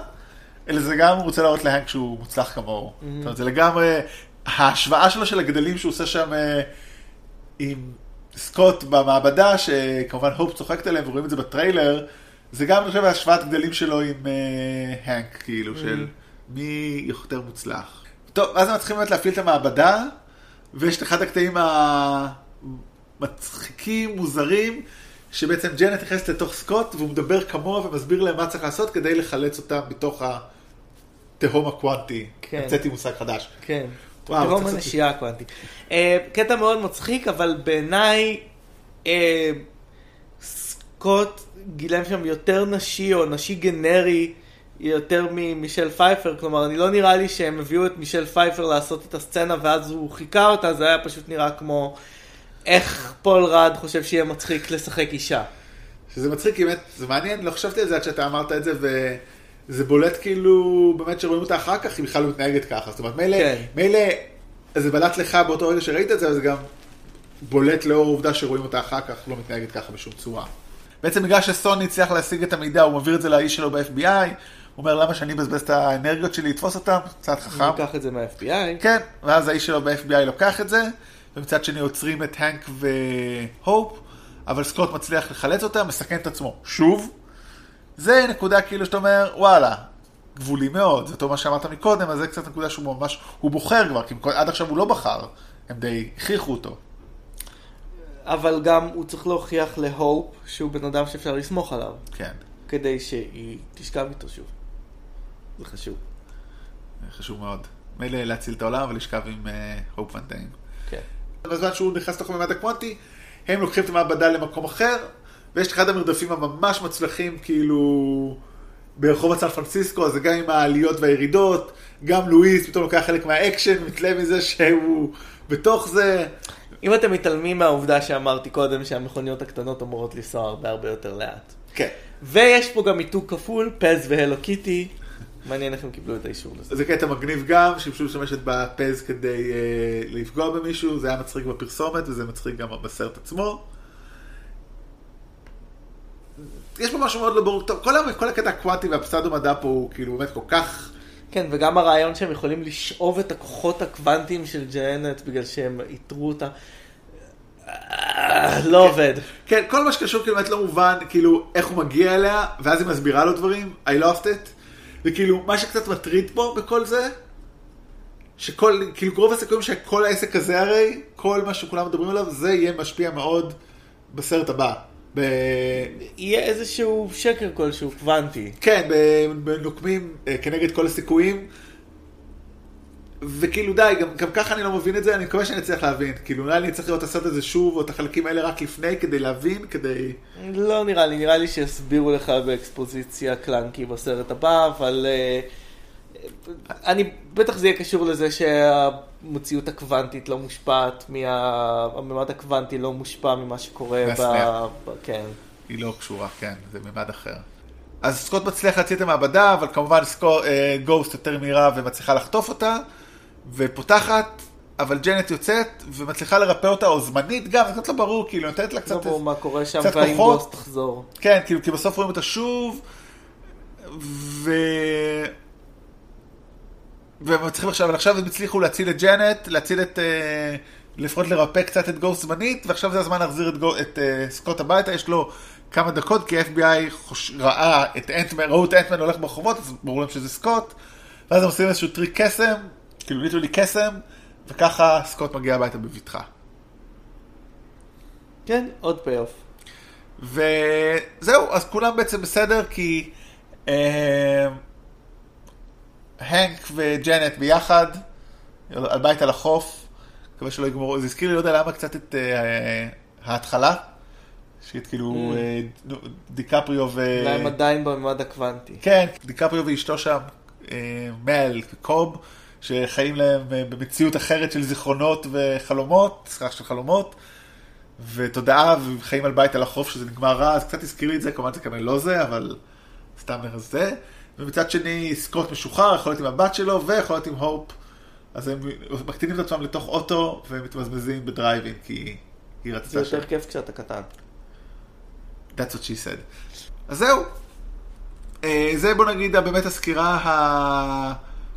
אלא זה גם הוא רוצה להראות להנק שהוא מוצלח כמוהו. Mm-hmm. זאת אומרת, זה לגמרי, ההשוואה שלו של הגדלים שהוא עושה שם אה, עם סקוט במעבדה, שכמובן הופ צוחקת עליהם ורואים את זה בטריילר, זה גם, אני חושב, השוואת גדלים שלו עם אה, הנק, כאילו. של מי יותר מוצלח. טוב, אז הם צריכים באמת להפעיל את המעבדה, ויש את אחד הקטעים המצחיקים, מוזרים, שבעצם ג'נט נכנסת לתוך סקוט, והוא מדבר כמוה ומסביר להם מה צריך לעשות כדי לחלץ אותם מתוך התהום הקוונטי. כן. המצאתי מושג חדש. כן. וואו, תהום הנשייה הקוונטי. Uh, קטע מאוד מצחיק, אבל בעיניי uh, סקוט גילם שם יותר נשי או נשי גנרי. יותר ממישל פייפר, כלומר, אני לא נראה לי שהם הביאו את מישל פייפר לעשות את הסצנה ואז הוא חיקה אותה, זה היה פשוט נראה כמו איך פול רד חושב שיהיה מצחיק לשחק אישה. שזה מצחיק, באמת, זה מעניין, לא חשבתי על זה עד שאתה אמרת את זה, וזה בולט כאילו, באמת שרואים אותה אחר כך, היא בכלל לא מתנהגת ככה. זאת אומרת, מילא, כן. מילא, זה בלט לך באותו רגע שראית את זה, אבל זה גם בולט לאור העובדה שרואים אותה אחר כך, לא מתנהגת ככה בשום צורה. בעצם בגלל שסוני הצליח להשיג את המידע, הוא מעביר את זה לאיש שלו ב-FBI, הוא אומר, למה שאני אבזבז את האנרגיות שלי לתפוס אותם? קצת חכם. הוא לוקח את זה מה-FBI. כן, ואז האיש שלו ב-FBI לוקח את זה, ומצד שני עוצרים את הנק והופ, אבל סקוט מצליח לחלץ אותם, מסכן את עצמו שוב. זה נקודה כאילו שאתה אומר, וואלה, גבולי מאוד, זה טוב מה שאמרת מקודם, אז זה קצת נקודה שהוא ממש, הוא בוחר כבר, כי עד עכשיו הוא לא בחר, הם די הכריחו אותו. אבל גם הוא צריך להוכיח להופ שהוא בן אדם שאפשר לסמוך עליו. כן. כדי שהיא תשכב איתו שוב. זה חשוב. חשוב מאוד. מילא להציל את העולם, אבל לשכב עם הופ ונטיין. כן. בזמן שהוא נכנס לתוך הממד הקוונטי, הם לוקחים את המעבדה למקום אחר, ויש את אחד המרדפים הממש מצליחים, כאילו, ברחוב סן פרנסיסקו, אז זה גם עם העליות והירידות, גם לואיס פתאום לוקח חלק מהאקשן, מתלהב מזה שהוא בתוך זה. אם אתם מתעלמים מהעובדה שאמרתי קודם שהמכוניות הקטנות אמורות לנסוע הרבה הרבה יותר לאט. כן. ויש פה גם מיתוג כפול, PEZ ו Hello Kitty. מעניין איך הם קיבלו את האישור לזה. זה קטע מגניב גם, שהיא פשוט משתמשת ב PEZ כדי uh, לפגוע במישהו, זה היה מצחיק בפרסומת וזה מצחיק גם בסרט עצמו. יש פה משהו מאוד לא ברור, כל, כל הקטע הקוואטי והפסדו מדע פה הוא כאילו באמת כל כך... כן, וגם הרעיון שהם יכולים לשאוב את הכוחות הקוונטיים של ג'אנט בגלל שהם איתרו אותה. לא עובד. כן, כל מה שקשור כאילו באמת לא מובן, כאילו, איך הוא מגיע אליה, ואז היא מסבירה לו דברים, I lost it, וכאילו, מה שקצת מטריד פה בכל זה, שכל, כאילו, רוב הסיכויים שכל העסק הזה הרי, כל מה שכולם מדברים עליו, זה יהיה משפיע מאוד בסרט הבא. ב... יהיה איזשהו שקר כלשהו, קוונטי. כן, בנוקמים אה, כנגד כל הסיכויים. וכאילו די, גם, גם ככה אני לא מבין את זה, אני מקווה שאני אצליח להבין. כאילו נראה לי אני צריך לראות את הסרט הזה שוב, או את החלקים האלה רק לפני, כדי להבין, כדי... לא נראה לי, נראה לי שיסבירו לך באקספוזיציה קלנקי בסרט הבא, אבל uh, אני, בטח זה יהיה קשור לזה שהמציאות הקוונטית לא מושפעת, מה- הממד הקוונטי לא מושפע ממה שקורה ב... ב... כן. היא לא קשורה, כן, זה מימד אחר. אז סקוט מצליח להציל את המעבדה, אבל כמובן סקו, אה, גוסט יותר מהירה ומצליחה לחטוף אותה, ופותחת, אבל ג'נט יוצאת ומצליחה לרפא אותה, או זמנית גם, זה קצת לא ברור, כאילו, נותנת לה לא קצת... ברור מה קורה שם, והאם כוחות. גוסט תחזור. כן, כאילו, כי בסוף רואים אותה שוב, ו... והם צריכים עכשיו, אבל עכשיו הם הצליחו להציל את ג'נט, להציל את... אה, לפחות לרפא קצת את גוסט זמנית, ועכשיו זה הזמן להחזיר את, גו, את אה, סקוט הביתה, יש לו כמה דקות, כי ה-FBI חוש... ראה את אנטמן, ראו את אנטמן הולך ברחובות, אז ברור להם שזה סקוט, ואז הם עושים איזשהו טריק קסם, כאילו literally קסם, וככה סקוט מגיע הביתה בבטחה. כן, עוד pay-off. וזהו, אז כולם בעצם בסדר, כי אה, הנק וג'נט ביחד, על בית על החוף, מקווה שלא יגמרו, זה הזכיר לי, לא יודע למה, קצת את אה, ההתחלה, שכאילו Mm. אה, נו, דיקפריו ו... אולי הם עדיין בממד הקוונטי. כן, דיקפריו ואשתו שם, אה, מל וקוב, שחיים להם אה, במציאות אחרת של זיכרונות וחלומות, סליחה של חלומות, ותודעה, וחיים על בית על החוף שזה נגמר רע, אז קצת הזכיר לי את זה, כמובן זה כנראה לא זה, אבל סתם זה. ומצד שני, סקוט משוחרר, יכול להיות עם הבת שלו, ויכול להיות עם הופ. אז הם מקטינים את עצמם לתוך אוטו, ומתמזמזים בדרייבין, כי היא זה רצתה ש... יותר כיף כשאתה קטן. That's what she said. אז זהו. אה, זה בוא נגיד באמת הסקירה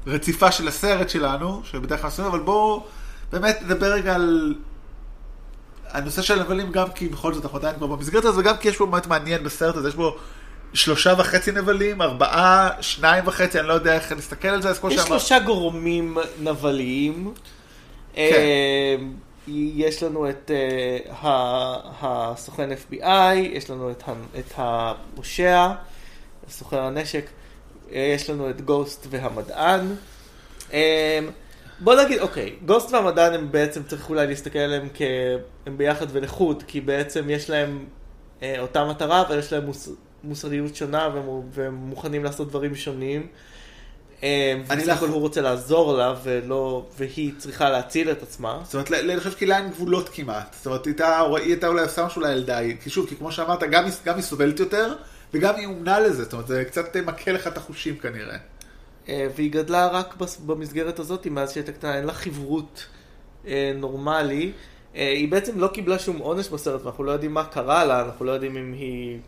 הרציפה של הסרט שלנו, שבדרך כלל עושים, אבל בואו באמת נדבר רגע על הנושא של הנבלים גם כי בכל זאת אנחנו עדיין כבר במסגרת הזו, וגם כי יש פה באמת מעניין בסרט הזה, יש בו שלושה וחצי נבלים, ארבעה, שניים וחצי, אני לא יודע איך להסתכל על זה, אז כמו יש שאמרת, שלושה גורמים נבליים. כן. אה, יש לנו את אה, הסוכן FBI, יש לנו את הפושע, סוחר הנשק, אה, יש לנו את גוסט והמדען. בוא נגיד, אוקיי, גוסט והמדען הם בעצם, צריך אולי להסתכל עליהם כהם ביחד ולחוד, כי בעצם יש להם אה, אותה מטרה, אבל יש להם מוס, מוסריות שונה והם, והם מוכנים לעשות דברים שונים. אה, אני לא- הכל הוא רוצה לעזור לה, ולא, והיא צריכה להציל את עצמה. זאת אומרת, אני חושב שלה אין גבולות כמעט. זאת אומרת, היא הייתה, אולי עושה משהו לילדה, כי שוב, כי כמו שאמרת, גם, היא- סובלת יותר, וגם היא אומנה לזה, זאת אומרת, זה קצת אה, מקל לך את החושים כנראה. אה, והיא גדלה רק במסגרת הזאת, מאז שהייתה קטנה, אין לה חברות נורמלי. היא בעצם לא קיבלה שום עונש בסרט, ואנחנו לא יודעים מה קרה לה, אנחנו לא יודעים אם היא...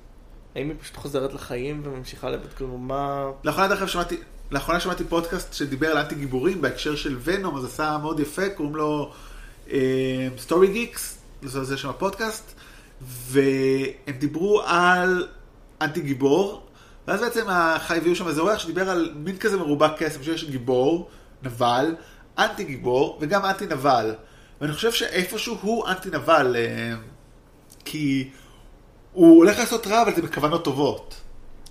האם היא פשוט חוזרת לחיים וממשיכה לבית כלום, מה... לאחרונה דרך אגב שמעתי, לאחרונה שמעתי פודקאסט שדיבר על אנטי גיבורים בהקשר של ונום, אז עשה מאוד יפה, קוראים לו Story Geeks, זה זה שם הפודקאסט, והם דיברו על אנטי גיבור, ואז בעצם ה- הביאו שם איזה אורח שדיבר על מין כזה מרובע קסם, שיש גיבור, נבל, אנטי גיבור וגם אנטי נבל. ואני חושב שאיפשהו הוא אנטי נבל, אה, כי הוא הולך לעשות רע, אבל זה בכוונות טובות.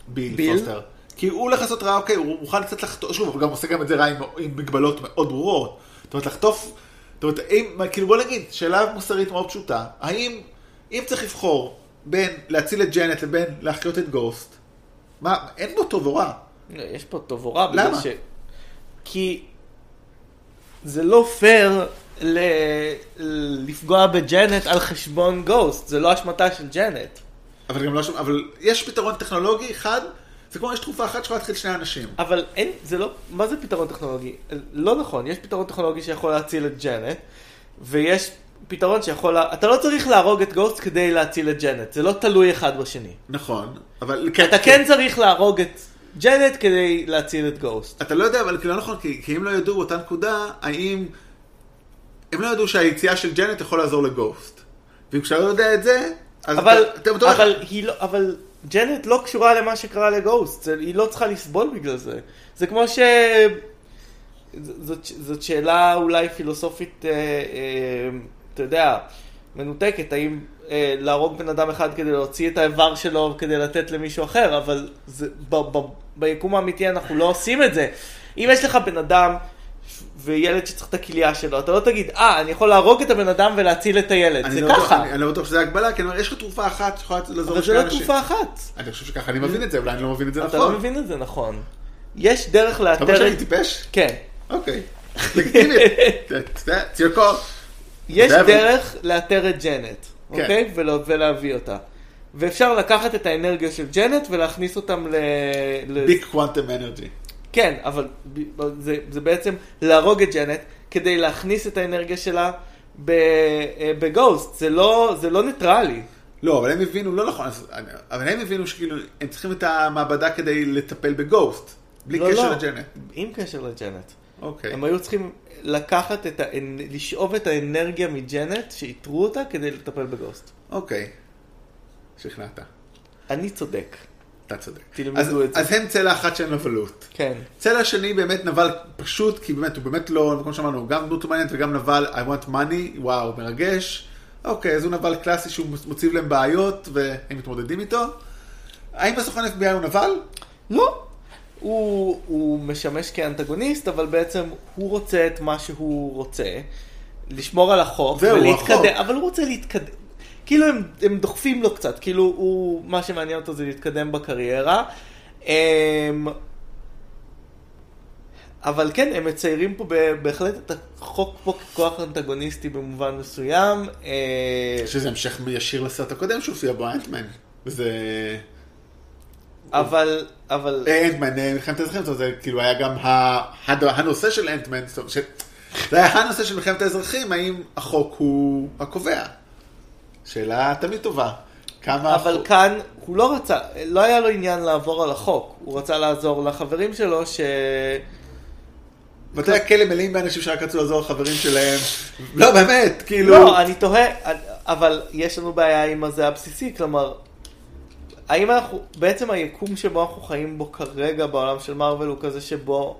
ביל, ביל? פוסטר. כי הוא הולך לעשות רע, אוקיי, הוא מוכן קצת לחטוף, שוב, הוא גם עושה גם את זה רע עם, עם מגבלות מאוד ברורות. זאת אומרת, לחטוף, זאת אומרת, אם, כאילו בוא נגיד, שאלה מוסרית מאוד פשוטה, האם, אם צריך לבחור בין להציל את ג'נט לבין להחיות את גוסט, מה, אין בו טוב או רע. יש פה טוב או רע, בגלל למה? ש... כי זה לא פייר ל... לפגוע בג'נט על חשבון גוסט, זה לא אשמתה של ג'נט. אבל גם לא, ש- אבל יש פתרון טכנולוגי אחד, זה כמו יש תרופה אחת שיכולה להתחיל שני אנשים. אבל אין, זה לא, מה זה פתרון טכנולוגי? לא נכון, יש פתרון טכנולוגי שיכול להציל את ג'נט, ויש פתרון שיכול, לה- אתה לא צריך להרוג את גוסט כדי להציל את ג'נט, זה לא תלוי אחד בשני. נכון, אבל אתה כן צריך להרוג את ג'נט כדי להציל את גוסט. אתה לא יודע, אבל כאילו לא נכון, כי, כי הם לא ידעו באותה נקודה, האם... הם לא ידעו שהיציאה של ג'נט יכול לעזור לגוסט. ואם כשאתה לא יודע את זה, אבל, אתה, אתה בטוח... אבל, היא לא, אבל ג'נט לא קשורה למה שקרה לגוסט, היא לא צריכה לסבול בגלל זה. זה כמו ש... זאת, זאת שאלה אולי פילוסופית, אה, אה, אתה יודע, מנותקת, האם אה, להרוג בן אדם אחד כדי להוציא את האיבר שלו כדי לתת למישהו אחר, אבל זה, ב, ב, ביקום האמיתי אנחנו לא עושים את זה. אם יש לך בן אדם וילד שצריך את הכליה שלו, אתה לא תגיד, אה, אני יכול להרוג את הבן אדם ולהציל את הילד, זה לא ככה. אני, אני לא בטוח שזה הגבלה, כי אני אומר, יש לך תרופה אחת שיכולה לעזור אבל זה לשני לא אנשים. תרופה אחת. אני חושב שככה אני מבין את זה, אולי אני לא מבין את זה אתה נכון. לא מבין את זה נכון. יש דרך אתה אומר לאתר שאני. טיפש? כן. אוקיי. לגיטימי. It's your call. יש דרך לאתר את ג'נט, כן. אוקיי? ולהביא אותה. ואפשר לקחת את האנרגיה של ג'נט ולהכניס אותם ל... big quantum energy. כן, אבל זה, זה בעצם להרוג את ג'נט כדי להכניס את האנרגיה שלה אה, בגוסט. זה לא, זה לא ניטרלי. לא, אבל הם הבינו, לא נכון, אז- אבל הם הבינו שכאילו, הם צריכים את המעבדה כדי לטפל בגוסט. בלי לא, קשר לא. לג'נט. עם קשר לג'נט. אוקיי. הם היו צריכים לקחת את ה... לשאוב את האנרגיה מג'נט, שאיתרו אותה כדי לטפל בגוסט. אוקיי. שכנעת. אני צודק. אתה צודק. תלמדו אז- את זה. אז הם צלע אחת של נבלות. כן. צלע השני באמת נבל פשוט, כי באמת, הוא באמת לא, כמו שאמרנו, הוא גם דמות מעניינת וגם נבל I want money, וואו, מרגש. אוקיי, אז הוא נבל קלאסי שהוא מציב להם בעיות והם מתמודדים איתו. האם הסוכן FBI הוא נבל? לא. הוא, הוא משמש כאנטגוניסט, אבל בעצם הוא רוצה את מה שהוא רוצה. לשמור על החוק זהו, ולהתקדם, החוק. אבל הוא רוצה להתקדם. כאילו הם, הם דוחפים לו קצת, כאילו הוא, מה שמעניין אותו זה להתקדם בקריירה. הם, אבל כן, הם מציירים פה בהחלט את החוק פה ככוח אנטגוניסטי במובן מסוים. אה, שזה המשך ישיר לסרט הקודם שהופיע בו אנטמן. וזה... אבל, אבל, אה, אנטמן, אה, מלחמת האזרחים, זאת אומרת, זה כאילו היה גם הנושא של אנטמן, זה היה הנושא של מלחמת האזרחים, האם החוק הוא הקובע? שאלה תמיד טובה. כמה... אבל החוק- כאן הוא לא רצה, לא היה לו עניין לעבור על החוק, הוא רצה לעזור לחברים שלו ש... בתי הכלא מלאים באנשים שרק רצו לעזור לחברים שלהם. לא, באמת, כאילו... לא, אני תוהה, אבל יש לנו בעיה עם הזה הבסיסי, כלומר, האם אנחנו, בעצם היקום שבו אנחנו חיים בו כרגע בעולם של מארוול הוא כזה שבו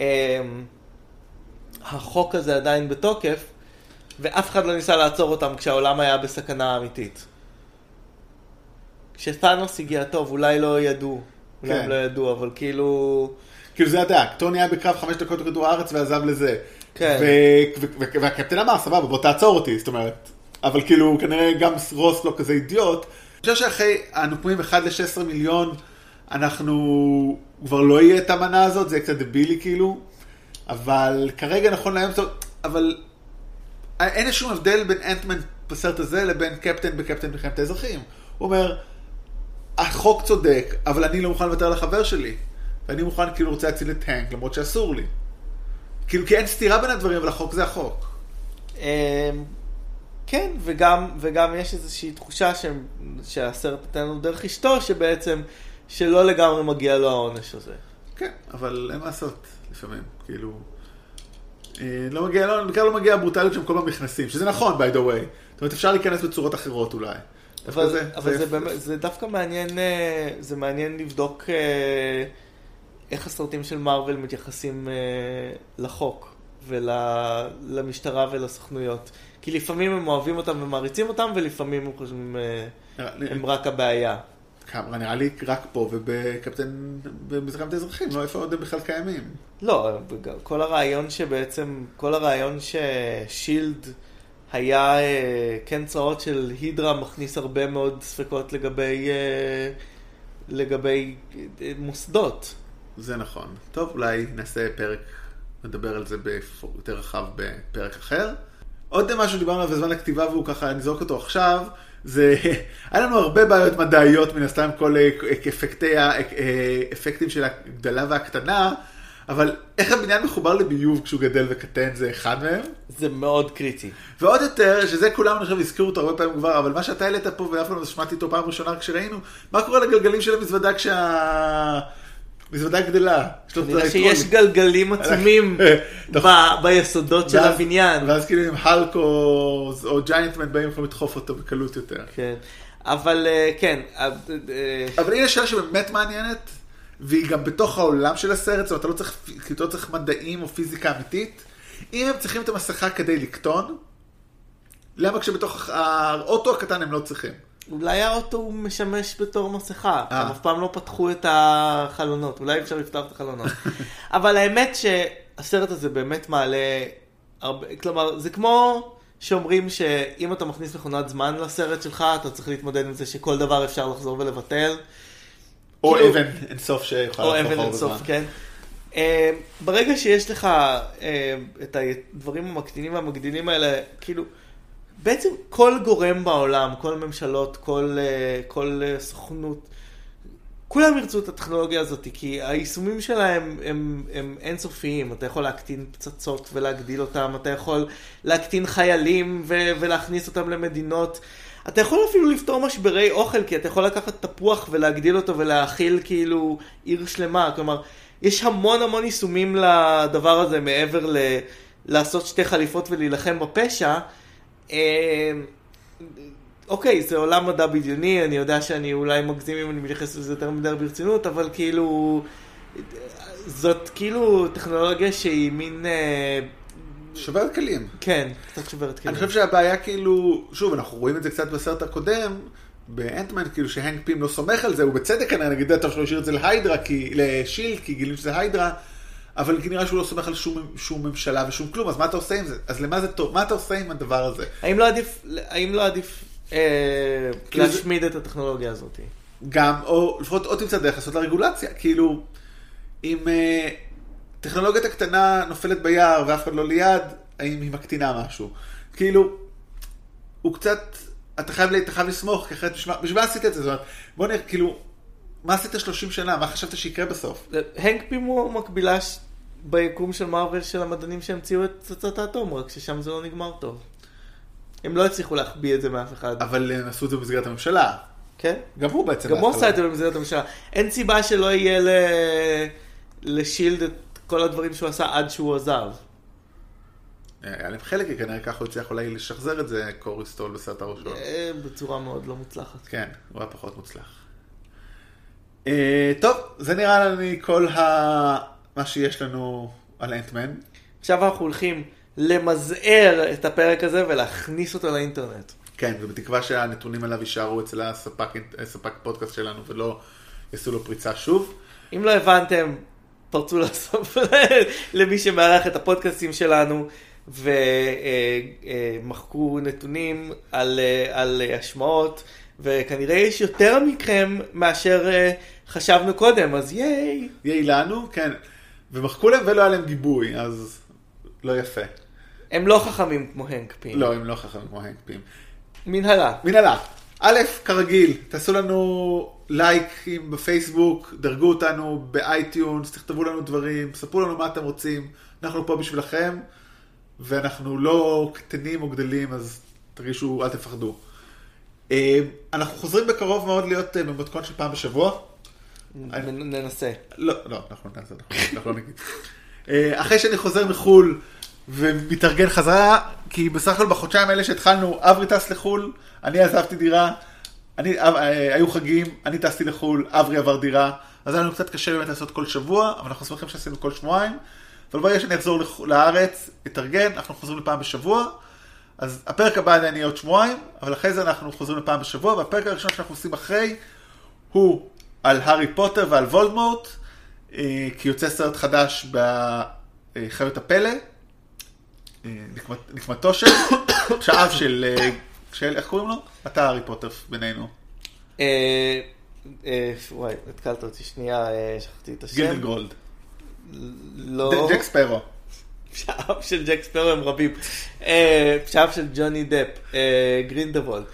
אמ, החוק הזה עדיין בתוקף, ואף אחד לא ניסה לעצור אותם כשהעולם היה בסכנה אמיתית. כשתאנוס הגיע טוב, אולי לא ידעו, אולי כן. הם לא ידעו, אבל כאילו... כאילו זה הדק, טוני היה בקרב חמש דקות בכדור הארץ ועזב לזה. כן. ו- ו- ו- והקפטן אמר, סבבה, בוא תעצור אותי, זאת אומרת. אבל כאילו, כנראה גם רוס לא כזה אידיוט. אני חושב שאחרי הנוקמים 1 ל-16 מיליון, אנחנו, כבר לא יהיה את המנה הזאת, זה יהיה קצת דבילי כאילו. אבל כרגע נכון להיום, אבל אין שום הבדל בין אנטמן בסרט הזה לבין קפטן בקפטן מלחמת האזרחים. הוא אומר, החוק צודק, אבל אני לא מוכן לוותר על החבר שלי. ואני מוכן, כאילו, רוצה להציל את הנק, למרות שאסור לי. כאילו, כי אין סתירה בין הדברים, אבל החוק זה החוק. אמ, כן, וגם, וגם יש איזושהי תחושה ש, שהסרט נותן לנו דרך אשתו, שבעצם, שלא לגמרי מגיע לו העונש הזה. כן, אבל אין מה לעשות, לפעמים, כאילו... אה, לא מגיע, לא, בעיקר לא מגיע הברוטליות שהם כל פעם נכנסים, שזה נכון, by the way. זאת אומרת, אפשר להיכנס בצורות אחרות אולי. אבל, זה- אבל זה, זה- באמת, זה דווקא מעניין, אה, זה מעניין לבדוק אה, איך הסרטים של מארוול מתייחסים לחוק ולמשטרה ולסוכנויות. כי לפעמים הם אוהבים אותם ומעריצים אותם, ולפעמים הם חושבים הם רק הבעיה. כמה- נראה לי רק פה ובקפטן, במלחמת האזרחים, לא איפה עוד הם בכלל קיימים. לא, כל הרעיון שבעצם, כל הרעיון ששילד היה אה, כן צרעות של הידרה מכניס הרבה מאוד ספקות לגבי, אה, לגבי אה, מוסדות. זה נכון. טוב, אולי נעשה פרק, נדבר על זה יותר רחב בפרק אחר. עוד משהו שדיברנו עליו בזמן הכתיבה והוא ככה, נזרוק אותו עכשיו, זה, היה לנו הרבה בעיות מדעיות מן הסתם, כל אה, אפקטי, אה, אפקטים של הגדלה והקטנה, אבל איך הבניין מחובר לביוב כשהוא גדל וקטן זה אחד מהם. זה מאוד קריטי. ועוד יותר, שזה כולם חושב הזכירו אותו הרבה פעמים כבר, אבל מה שאתה העלית פה ואף פעם לא שמעתי אותו פעם ראשונה כשראינו, מה קורה לגלגלים של המזוודה כשה... מזוודה גדלה. יש לו את כנראה. שיש גלגלים עצומים. ב- ביסודות של הבניין. ואז כאילו אם הלק או, ג'יינטמן באים יכולים לדחוף אותו בקלות יותר. כן. אבל אה, כן, אה, אה, אבל הנה שאלה שבאמת מעניינת, והיא גם בתוך העולם של הסרט, זאת אומרת, אתה לא צריך, כאילו, אתה לא צריך מדעים או פיזיקה אמיתית. אם הם צריכים את המסכה כדי לקטון, למה כשבתוך האוטו הקטן הם לא צריכים? אולי האוטו משמש בתור מסכה, אה. הם אף פעם לא פתחו את החלונות, אולי אפשר לפתוח את החלונות. אבל האמת שהסרט הזה באמת מעלה הרבה, כלומר זה כמו שאומרים שאם אתה מכניס מכונת זמן לסרט שלך, אתה צריך להתמודד עם זה שכל דבר אפשר לחזור ולבטל. או כאילו- אבן אינסוף שיכולה או להפוך אבן אור אינסוף, בזמן. כן. אה, ברגע שיש לך אה, את הדברים המקטינים והמגדילים האלה, כאילו, בעצם כל גורם בעולם, כל ממשלות, כל, אה, כל אה, סוכנות, כולם ירצו את הטכנולוגיה הזאת, כי היישומים שלהם הם, הם אינסופיים. אתה יכול להקטין פצצות ולהגדיל אותם, אתה יכול להקטין חיילים ו- ולהכניס אותם למדינות. אתה יכול אפילו לפתור משברי אוכל, כי אתה יכול לקחת תפוח ולהגדיל אותו ולהאכיל כאילו עיר שלמה. כלומר, יש המון המון יישומים לדבר הזה מעבר ל... לעשות שתי חליפות ולהילחם בפשע. אה, אוקיי, זה עולם מדע בדיוני, אני יודע שאני אולי מגזים אם אני מתייחס לזה יותר מדי ברצינות, אבל כאילו, זאת כאילו טכנולוגיה שהיא מין, אה, שוברת כלים. כן, קצת שוברת אני כאילו. חושב שהבעיה כאילו, שוב, אנחנו רואים את זה קצת בסרט הקודם, באנטמן, כאילו שהנק פים לא סומך על זה, הוא בצדק כנראה, נגיד, טוב שלא השאיר את זה להיידרה, כי, לשילד, כי גילים שזה היידרה, אבל נראה שהוא לא סומך על שום, שום ממשלה ושום כלום, אז מה אתה עושה עם זה? אז למה זה טוב? מה אתה עושה עם הדבר הזה? האם לא עדיף, האם לא עדיף אה, כאילו זה- להשמיד את הטכנולוגיה הזאת? גם, או לפחות עוד תמצא דרך לעשות לה רגולציה, כאילו, אם אה, טכנולוגיית הקטנה נופלת ביער ואף אחד לא ליד, האם היא מקטינה משהו? כאילו, הוא קצת, אתה חייב, אתה חייב לסמוך, כי אחרת בשביל מה עשית את זה? זאת אומרת, בוא נראה, כאילו, מה עשית 30 שנה? מה חשבת שיקרה בסוף? הנק פים הוא מקבילה ביקום של מארוול של המדענים שהמציאו את פצצת האטום, רק ששם זה לא נגמר טוב. הם לא הצליחו להחביא את זה מאף אחד. אבל הם עשו את זה במסגרת הממשלה. כן? גם הוא בעצם. גם הוא. עשה את זה במסגרת הממשלה. אין סיבה שלא יהיה ל... לשילד את כל הדברים שהוא עשה עד שהוא עזב. היה להם חלק, כי כנראה ככה הוא הצליח אולי לשחזר את זה, קורי סטול בסרט הראשון. אה, בצורה מאוד לא מוצלחת. כן, הוא היה פחות מוצלח. אה, טוב, זה נראה לי כל ה... מה שיש לנו על אנטמן. עכשיו אנחנו הולכים למזער את הפרק הזה ולהכניס אותו לאינטרנט. כן, ובתקווה שהנתונים עליו יישארו אצל הספק, הספק פודקאסט שלנו ולא יעשו לו פריצה שוב. אם לא הבנתם, פרצו לסוף למי שמארח את הפודקאסטים שלנו ומחקו נתונים על, אה, על השמעות, וכנראה יש יותר מכם מאשר אה, חשבנו קודם, אז ייי. יהיה לנו, כן. ומחקו להם ולא היה להם גיבוי, אז לא יפה. הם לא חכמים כמו הנק פין. לא, הם לא חכמים כמו הנקפים. מנהלה. מנהלה, א', כרגיל, תעשו לנו לייקים בפייסבוק, דרגו אותנו באייטיונס, תכתבו לנו דברים, ספרו לנו מה אתם רוצים, אנחנו פה בשבילכם, ואנחנו לא קטנים או גדלים, אז תרגישו, אל תפחדו. אה, אנחנו חוזרים בקרוב מאוד להיות אה, במתכונת של פעם בשבוע. ננסה. לא, לא, אנחנו נעשה, אנחנו- לא נגיד. אה, אחרי שאני חוזר מחו"ל ומתארגן חזרה, כי בסך הכל בחודשיים האלה שהתחלנו, אברי טס לחו"ל, אני עזבתי דירה, אני, היו חגים, אני טסתי לחו"ל, אברי עבר דירה, אז היה לנו קצת קשה באמת לעשות כל שבוע, אבל אנחנו שמחים שעשינו כל שבועיים, אבל ברגע שאני אחזור לארץ, אתארגן, אנחנו חוזרים לפעם בשבוע, אז הפרק הבא עדיין יהיה עוד שבועיים, אבל אחרי זה אנחנו חוזרים לפעם בשבוע, והפרק הראשון שאנחנו עושים אחרי, הוא על הארי פוטר ועל וולדמורט, אה, כי יוצא סרט חדש בחיות הפלא, אה, נקמת- נקמתו של, שאב של, אה, של, איך קוראים לו? אתה הארי פוטר בינינו. וואי, התקלת אותי שנייה, שכחתי את השם. גילדן גולד. לא. ג'ק ספרו. פשעיו של ג'ק ספרו הם רבים. אה, פשעיו של ג'וני דפ, אה, גרינדלוולד.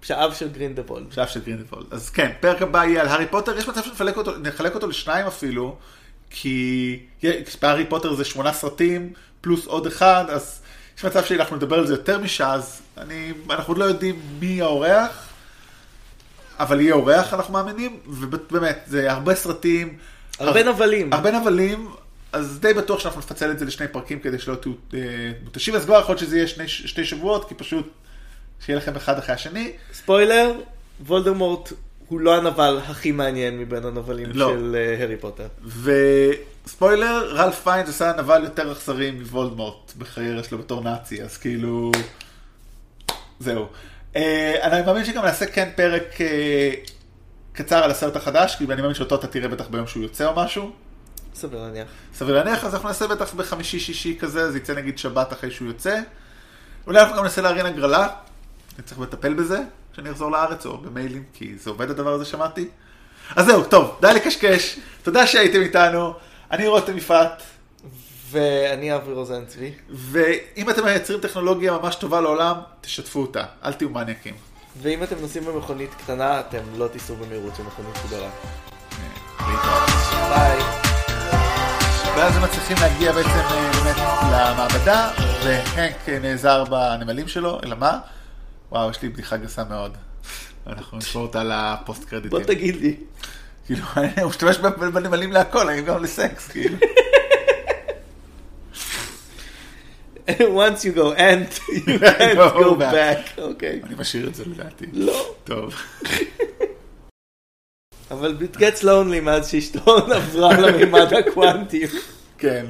פשעיו של גרינדלוולד. שאף של גרינדלוולד. אז כן, פרק הבא יהיה על הארי פוטר, יש מצב שנחלק אותו, לשניים אפילו, כי בהארי פוטר זה שמונה סרטים, פלוס עוד אחד, אז יש מצב שאנחנו נדבר על זה יותר משעה, אז אני, אנחנו עוד לא יודעים מי האורח, אבל יהיה אורח אנחנו מאמינים, ובאמת, זה הרבה סרטים. הרבה הר- נבלים. הרבה נבלים, אז די בטוח שאנחנו נפצל את זה לשני פרקים כדי שלא תהיו אה, אז כבר יכול להיות שזה יהיה שני, שתי שבועות, כי פשוט שיהיה לכם אחד אחרי השני. ספוילר, וולדמורט הוא לא הנבל הכי מעניין מבין הנבלים לא. של אה, הארי פוטר. וספוילר, רלף פיינס עשה נבל יותר אכזרי מוולדמורט בקריירה שלו בתור נאצי, אז כאילו... זהו. אה, אני מאמין שגם נעשה כן פרק אה, קצר על הסרט החדש, כי אני מאמין שאותו אתה תראה בטח ביום שהוא יוצא או משהו. סביר להניח. סביר להניח, אז אנחנו נעשה בטח בחמישי-שישי כזה, זה יצא נגיד שבת אחרי שהוא יוצא. אולי אנחנו גם נעשה לארגן הגרלה, אני צריך לטפל בזה, כשאני אחזור לארץ, או במיילים, כי זה עובד הדבר הזה, שמעתי. אז זהו, טוב, די לקשקש, תודה שהייתם איתנו, אני רותם יפעת, ואני אבי רוזן צבי. ואם אתם מייצרים טכנולוגיה ממש טובה לעולם, תשתפו אותה, אל תהיו מניאקים. ואם אתם נוסעים במכונית קטנה, אתם לא תיסעו במהירות של מכונית גדולה. ביי. ואז הם מצליחים להגיע בעצם אה, באמת למעבדה, והנק אה, נעזר בנמלים שלו, אלא מה? וואו, יש לי בדיחה גסה מאוד. אנחנו נשמור אותה לפוסט בוא קרדיטים. תגיד לי. כאילו, הוא משתמש בנמלים להכל, האם גם לסקס, כאילו. once you go ant, you can't Go back. אוקיי. אני משאיר את זה לדעתי. לא. טוב. אבל it gets lonely מאז שאשתו עברה למימד הקוונטי. כן.